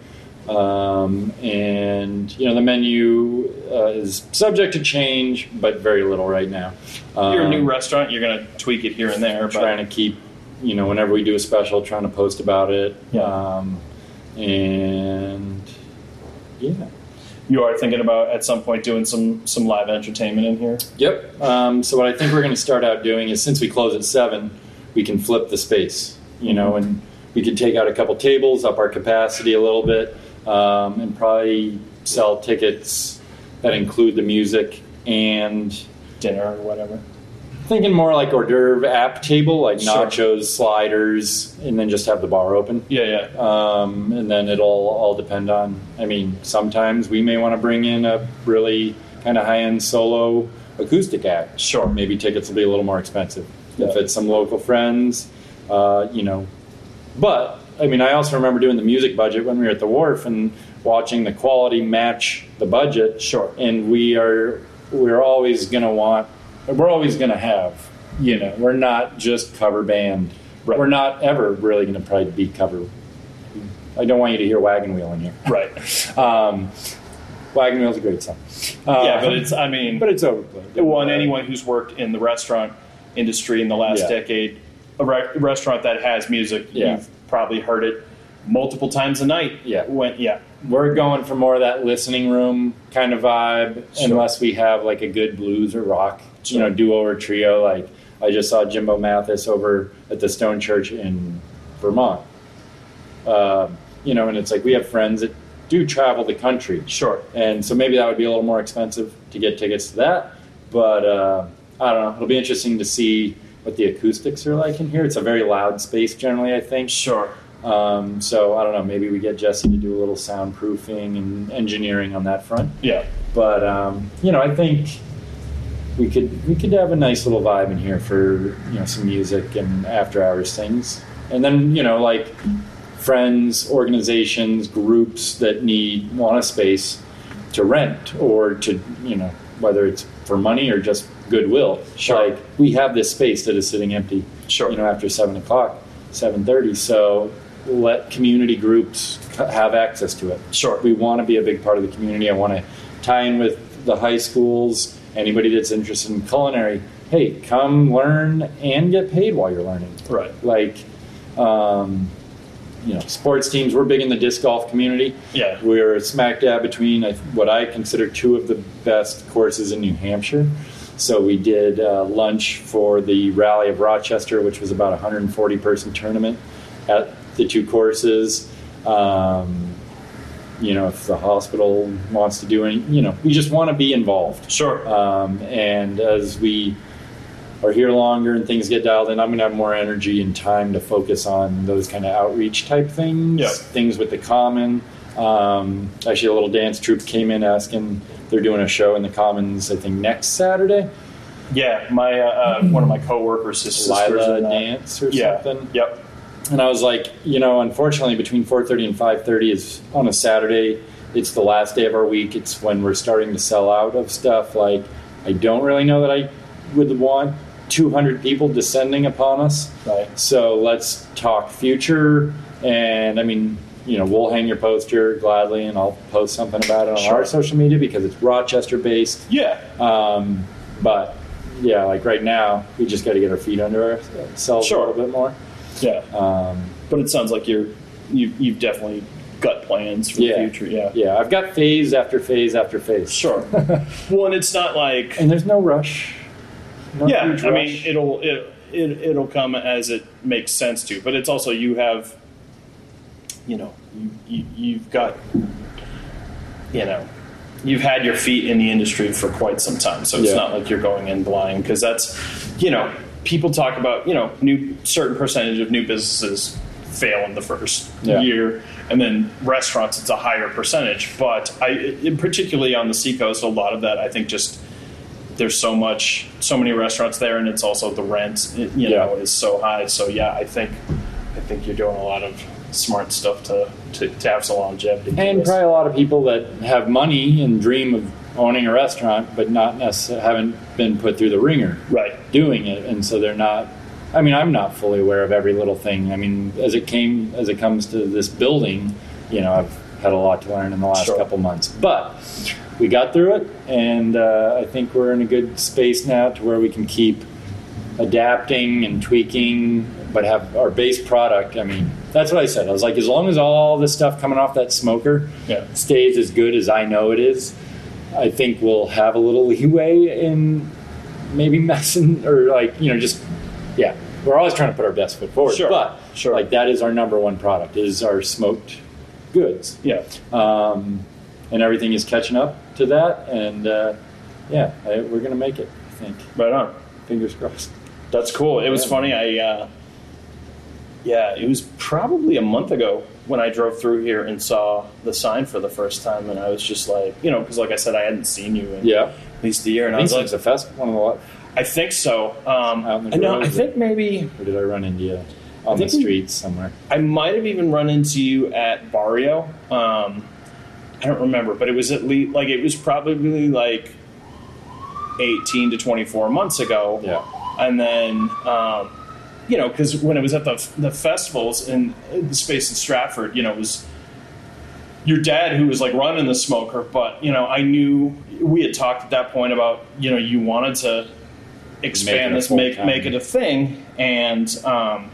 S3: Um, and you know the menu uh, is subject to change, but very little right now.
S2: You're a new
S3: Um,
S2: restaurant. You're gonna tweak it here and there, but
S3: trying to keep, you know, whenever we do a special, trying to post about it.
S2: Yeah.
S3: Um, and yeah.
S2: you are thinking about at some point doing some some live entertainment in here.
S3: Yep. Um, so what I think we're going to start out doing is since we close at seven, we can flip the space, you know, and we could take out a couple tables, up our capacity a little bit, um, and probably sell tickets that include the music and
S2: dinner or whatever.
S3: thinking more like hors d'oeuvre app table, like
S2: Sure.
S3: nachos, sliders, and then just have the bar open.
S2: Yeah, yeah.
S3: Um, and then it'll all depend on. I mean, sometimes we may want to bring in a really kind of high-end solo acoustic act.
S2: Sure.
S3: Maybe tickets will be a little more expensive if
S2: Yeah.
S3: it's some local friends. Uh, you know, but I mean, I also remember doing the music budget when we were at the wharf and watching the quality match the budget.
S2: Sure.
S3: And we are we're always going to want. We're always going to have. You know, we're not just cover band.
S2: Right.
S3: We're not ever really going to probably be cover. I don't want you to hear Wagon Wheel in here.
S2: Right.
S3: Um, Wagon Wheel's a great song. Uh,
S2: yeah, but it's I mean,
S3: but it's overplayed.
S2: well, and anyone who's worked in the restaurant industry in the last
S3: Yeah.
S2: decade, a re- restaurant that has music,
S3: Yeah.
S2: you've probably heard it multiple times a night.
S3: Yeah.
S2: When yeah.
S3: we're going for more of that listening room kind of vibe,
S2: Sure.
S3: unless we have like a good blues or rock, you know, duo or trio. Like I just saw Jimbo Mathus over at the Stone Church in Vermont. Uh, you know, and it's like we have friends that do travel the country,
S2: Sure.
S3: and so maybe that would be a little more expensive to get tickets to that. But uh, I don't know. It'll be interesting to see what the acoustics are like in here. It's a very loud space generally, I think.
S2: Sure.
S3: Um, so I don't know. Maybe we get Jesse to do a little soundproofing and engineering on that front.
S2: Yeah.
S3: But um, you know, I think we could we could have a nice little vibe in here for you know some music and after hours things, and then you know like friends, organizations, groups that need want a space to rent or to you know whether it's for money or just goodwill.
S2: Sure.
S3: Like we have this space that is sitting empty.
S2: Sure.
S3: You know after seven o'clock, seven thirty. So let community groups have access to it.
S2: Sure.
S3: We want to be a big part of the community. I want to tie in with the high schools. Anybody that's interested in culinary, hey, come learn and get paid while you're learning
S2: Right.
S3: like um, you know sports teams we're big in the disc golf community
S2: Yeah.
S3: we're smack dab between what i consider two of the best courses in new hampshire so we did uh, lunch for the rally of rochester which was about a 140 person tournament at the two courses um, you know if the hospital wants to do any you know we just want to be involved
S2: Sure.
S3: um, and as we are here longer and things get dialed in, I'm going to have more energy and time to focus on those kind of outreach type things,
S2: Yeah.
S3: things with the common. Um, actually, a little dance troupe came in asking they're doing a show in the Commons, I think next Saturday.
S2: yeah. My uh, uh, one of my coworkers, his sisters
S3: Lila dance or
S2: Yeah.
S3: something.
S2: Yep.
S3: And I was like, you know, unfortunately, between 4:30 and 5:30 is on a Saturday. It's the last day of our week. It's when we're starting to sell out of stuff. Like, I don't really know that I would want 200 people descending upon us.
S2: Right.
S3: So let's talk future. And I mean, you know, we'll hang your poster gladly, and I'll post something about it on
S2: Sure.
S3: our social media because it's Rochester based.
S2: Yeah.
S3: Um, but yeah, like right now, we just got to get our feet under ourselves
S2: Sure.
S3: a little bit more.
S2: Yeah.
S3: Um,
S2: But it sounds like you're you you've definitely got plans for
S3: Yeah.
S2: the future. Yeah.
S3: yeah, I've got phase after phase after phase.
S2: Sure. well, and it's not like
S3: And there's no rush. No
S2: yeah.
S3: huge
S2: I mean, it'll it, it it'll come as it makes sense to. But it's also you have, you know, you, you you've got, you know. You've had your feet in the industry for quite some time, so it's
S3: Yeah.
S2: not like you're going in blind because that's, you know, people talk about you know new certain percentage of new businesses fail in the first
S3: Yeah.
S2: year, and then restaurants it's a higher percentage. But I, particularly on the seacoast, a lot of that I think just there's so much, so many restaurants there, and it's also the rent, you know,
S3: Yeah.
S2: is so high. So yeah, I think, I think you're doing a lot of smart stuff to to, to have some longevity.
S3: and probably a lot of people that have money and dream of owning a restaurant, but not necessarily haven't been put through the ringer
S2: right,
S3: doing it, and so they're not. I mean, I'm not fully aware of every little thing. I mean, as it came, as it comes to this building, you know, I've had a lot to learn in the last
S2: Sure.
S3: couple months, but we got through it, and uh, I think we're in a good space now to where we can keep adapting and tweaking, but have our base product. I mean, that's what I said. I was like, as long as all the stuff coming off that smoker
S2: Yeah.
S3: stays as good as I know it is, I think we'll have a little leeway in maybe messing or like you know just yeah. We're always trying to put our best foot forward,
S2: Sure.
S3: but
S2: Sure.
S3: like that is our number one product is our smoked goods,
S2: yeah,
S3: um, and everything is catching up to that, and uh, yeah, I, we're gonna make it. I think.
S2: right on.
S3: Fingers crossed.
S2: That's cool. It was
S3: Yeah.
S2: funny. I, uh, yeah, it was probably a month ago when I drove through here and saw the sign for the first time, and I was just like, you know, because like I said, I hadn't seen you in
S3: Yeah,
S2: at least a year, and
S3: I
S2: I, was
S3: it's
S2: like,
S3: a fest. One of the lot.
S2: I think so. Um,
S3: Out in the
S2: I know. I
S3: is
S2: think maybe
S3: Or did I run into you on the streets somewhere?
S2: I might have even run into you at Barrio. Um, I don't remember, but it was at least like it was probably like eighteen to twenty four months ago.
S3: Yeah.
S2: and then um, you know because when it was at the the festivals in the space in Stratford, you know, it was your dad who was like running the smoker, but you know, I knew we had talked at that point about you know you wanted to expand
S3: Make
S2: this, make
S3: full-time.
S2: make it a thing, and um,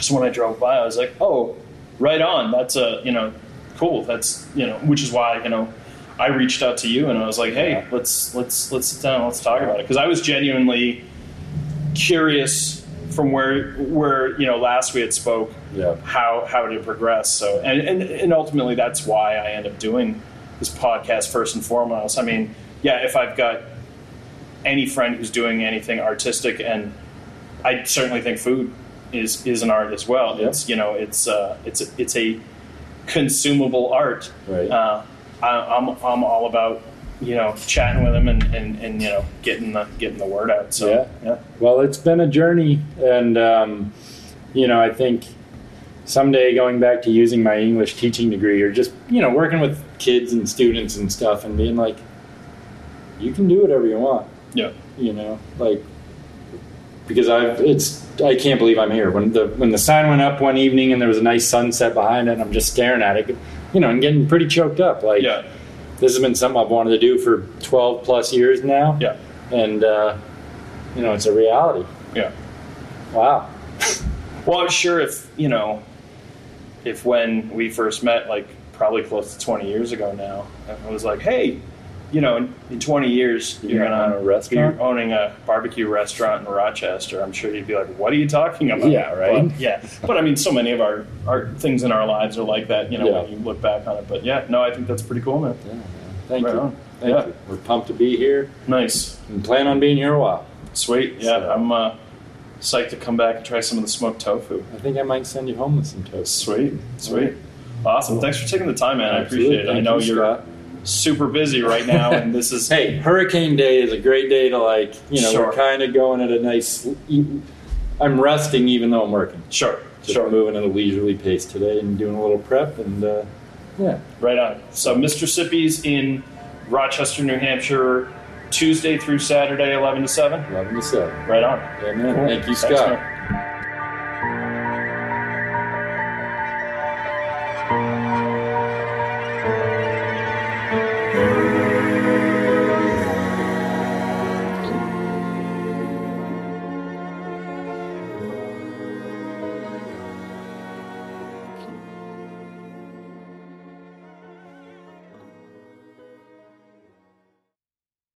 S2: so when I drove by, I was like, oh, right on, that's a you know, cool, that's you know, which is why you know. I reached out to you and I was like, "Hey,
S3: Yeah.
S2: let's let's let's sit down, let's talk about it." Because I was genuinely curious from where where you know last we had spoke
S3: Yeah.
S2: how how did it progress so and, and and ultimately that's why i end up doing this podcast first and foremost i mean yeah if i've got any friend who's doing anything artistic and i certainly think food is is an art as well.
S3: Yeah.
S2: It's you know it's uh, it's a, it's a consumable art.
S3: Right.
S2: Uh, I, I'm I'm all about you know chatting with them and, and, and you know getting the getting the word out. So
S3: Yeah.
S2: yeah.
S3: Well, it's been a journey, and um, you know, I think someday going back to using my English teaching degree, or just you know, working with kids and students and stuff, and being like, you can do whatever you want,
S2: Yeah.
S3: you know, like because I've it's I can't believe I'm here when the when the sign went up one evening and there was a nice sunset behind it, and I'm just staring at it, you know, and getting pretty choked up, like.
S2: Yeah.
S3: This has been something I've wanted to do for 12 plus years now,
S2: Yeah.
S3: and uh, you know it's a reality.
S2: Yeah.
S3: Wow.
S2: Well, I'm sure if you know, if when we first met, like probably close to 20 years ago now, I was like, hey, you know, in, in 20 years you're,
S3: You're
S2: gonna
S3: own a restaurant?
S2: be owning a barbecue restaurant in Rochester. I'm sure you'd be like, what are you talking about?
S3: Yeah, right.
S2: But, yeah, but I mean, so many of our, our things in our lives are like that. You know,
S3: Yeah.
S2: when you look back on it. But yeah, no, I think that's pretty cool, man.
S3: Yeah, man. Thank
S2: Right
S3: you.
S2: on.
S3: Thank
S2: Yeah.
S3: you. We're pumped to be here
S2: Nice,
S3: and plan on being here a while.
S2: sweet. Yeah,
S3: So-
S2: I'm uh, psyched to come back and try some of the smoked tofu.
S3: I think I might send you home with some toast.
S2: Sweet, sweet. Awesome. Thanks for taking the time, man. I appreciate it. I know
S3: you,
S2: you're
S3: Scott.
S2: Super busy right now, and this is
S3: Hey, Hurricane Day is a great day to like, you know,
S2: Sure.
S3: we're kind of going at a nice. I'm resting even though I'm working.
S2: sure,
S3: Just
S2: sure,
S3: moving at a leisurely pace today and doing a little prep and uh, yeah.
S2: right on. So, Mr. Sippy's in Rochester, New Hampshire, Tuesday through Saturday, eleven to seven.
S3: Loving to seven.
S2: Right on.
S3: Man.
S2: Cool.
S3: Thank you,
S2: Thanks,
S3: Scott.
S2: man.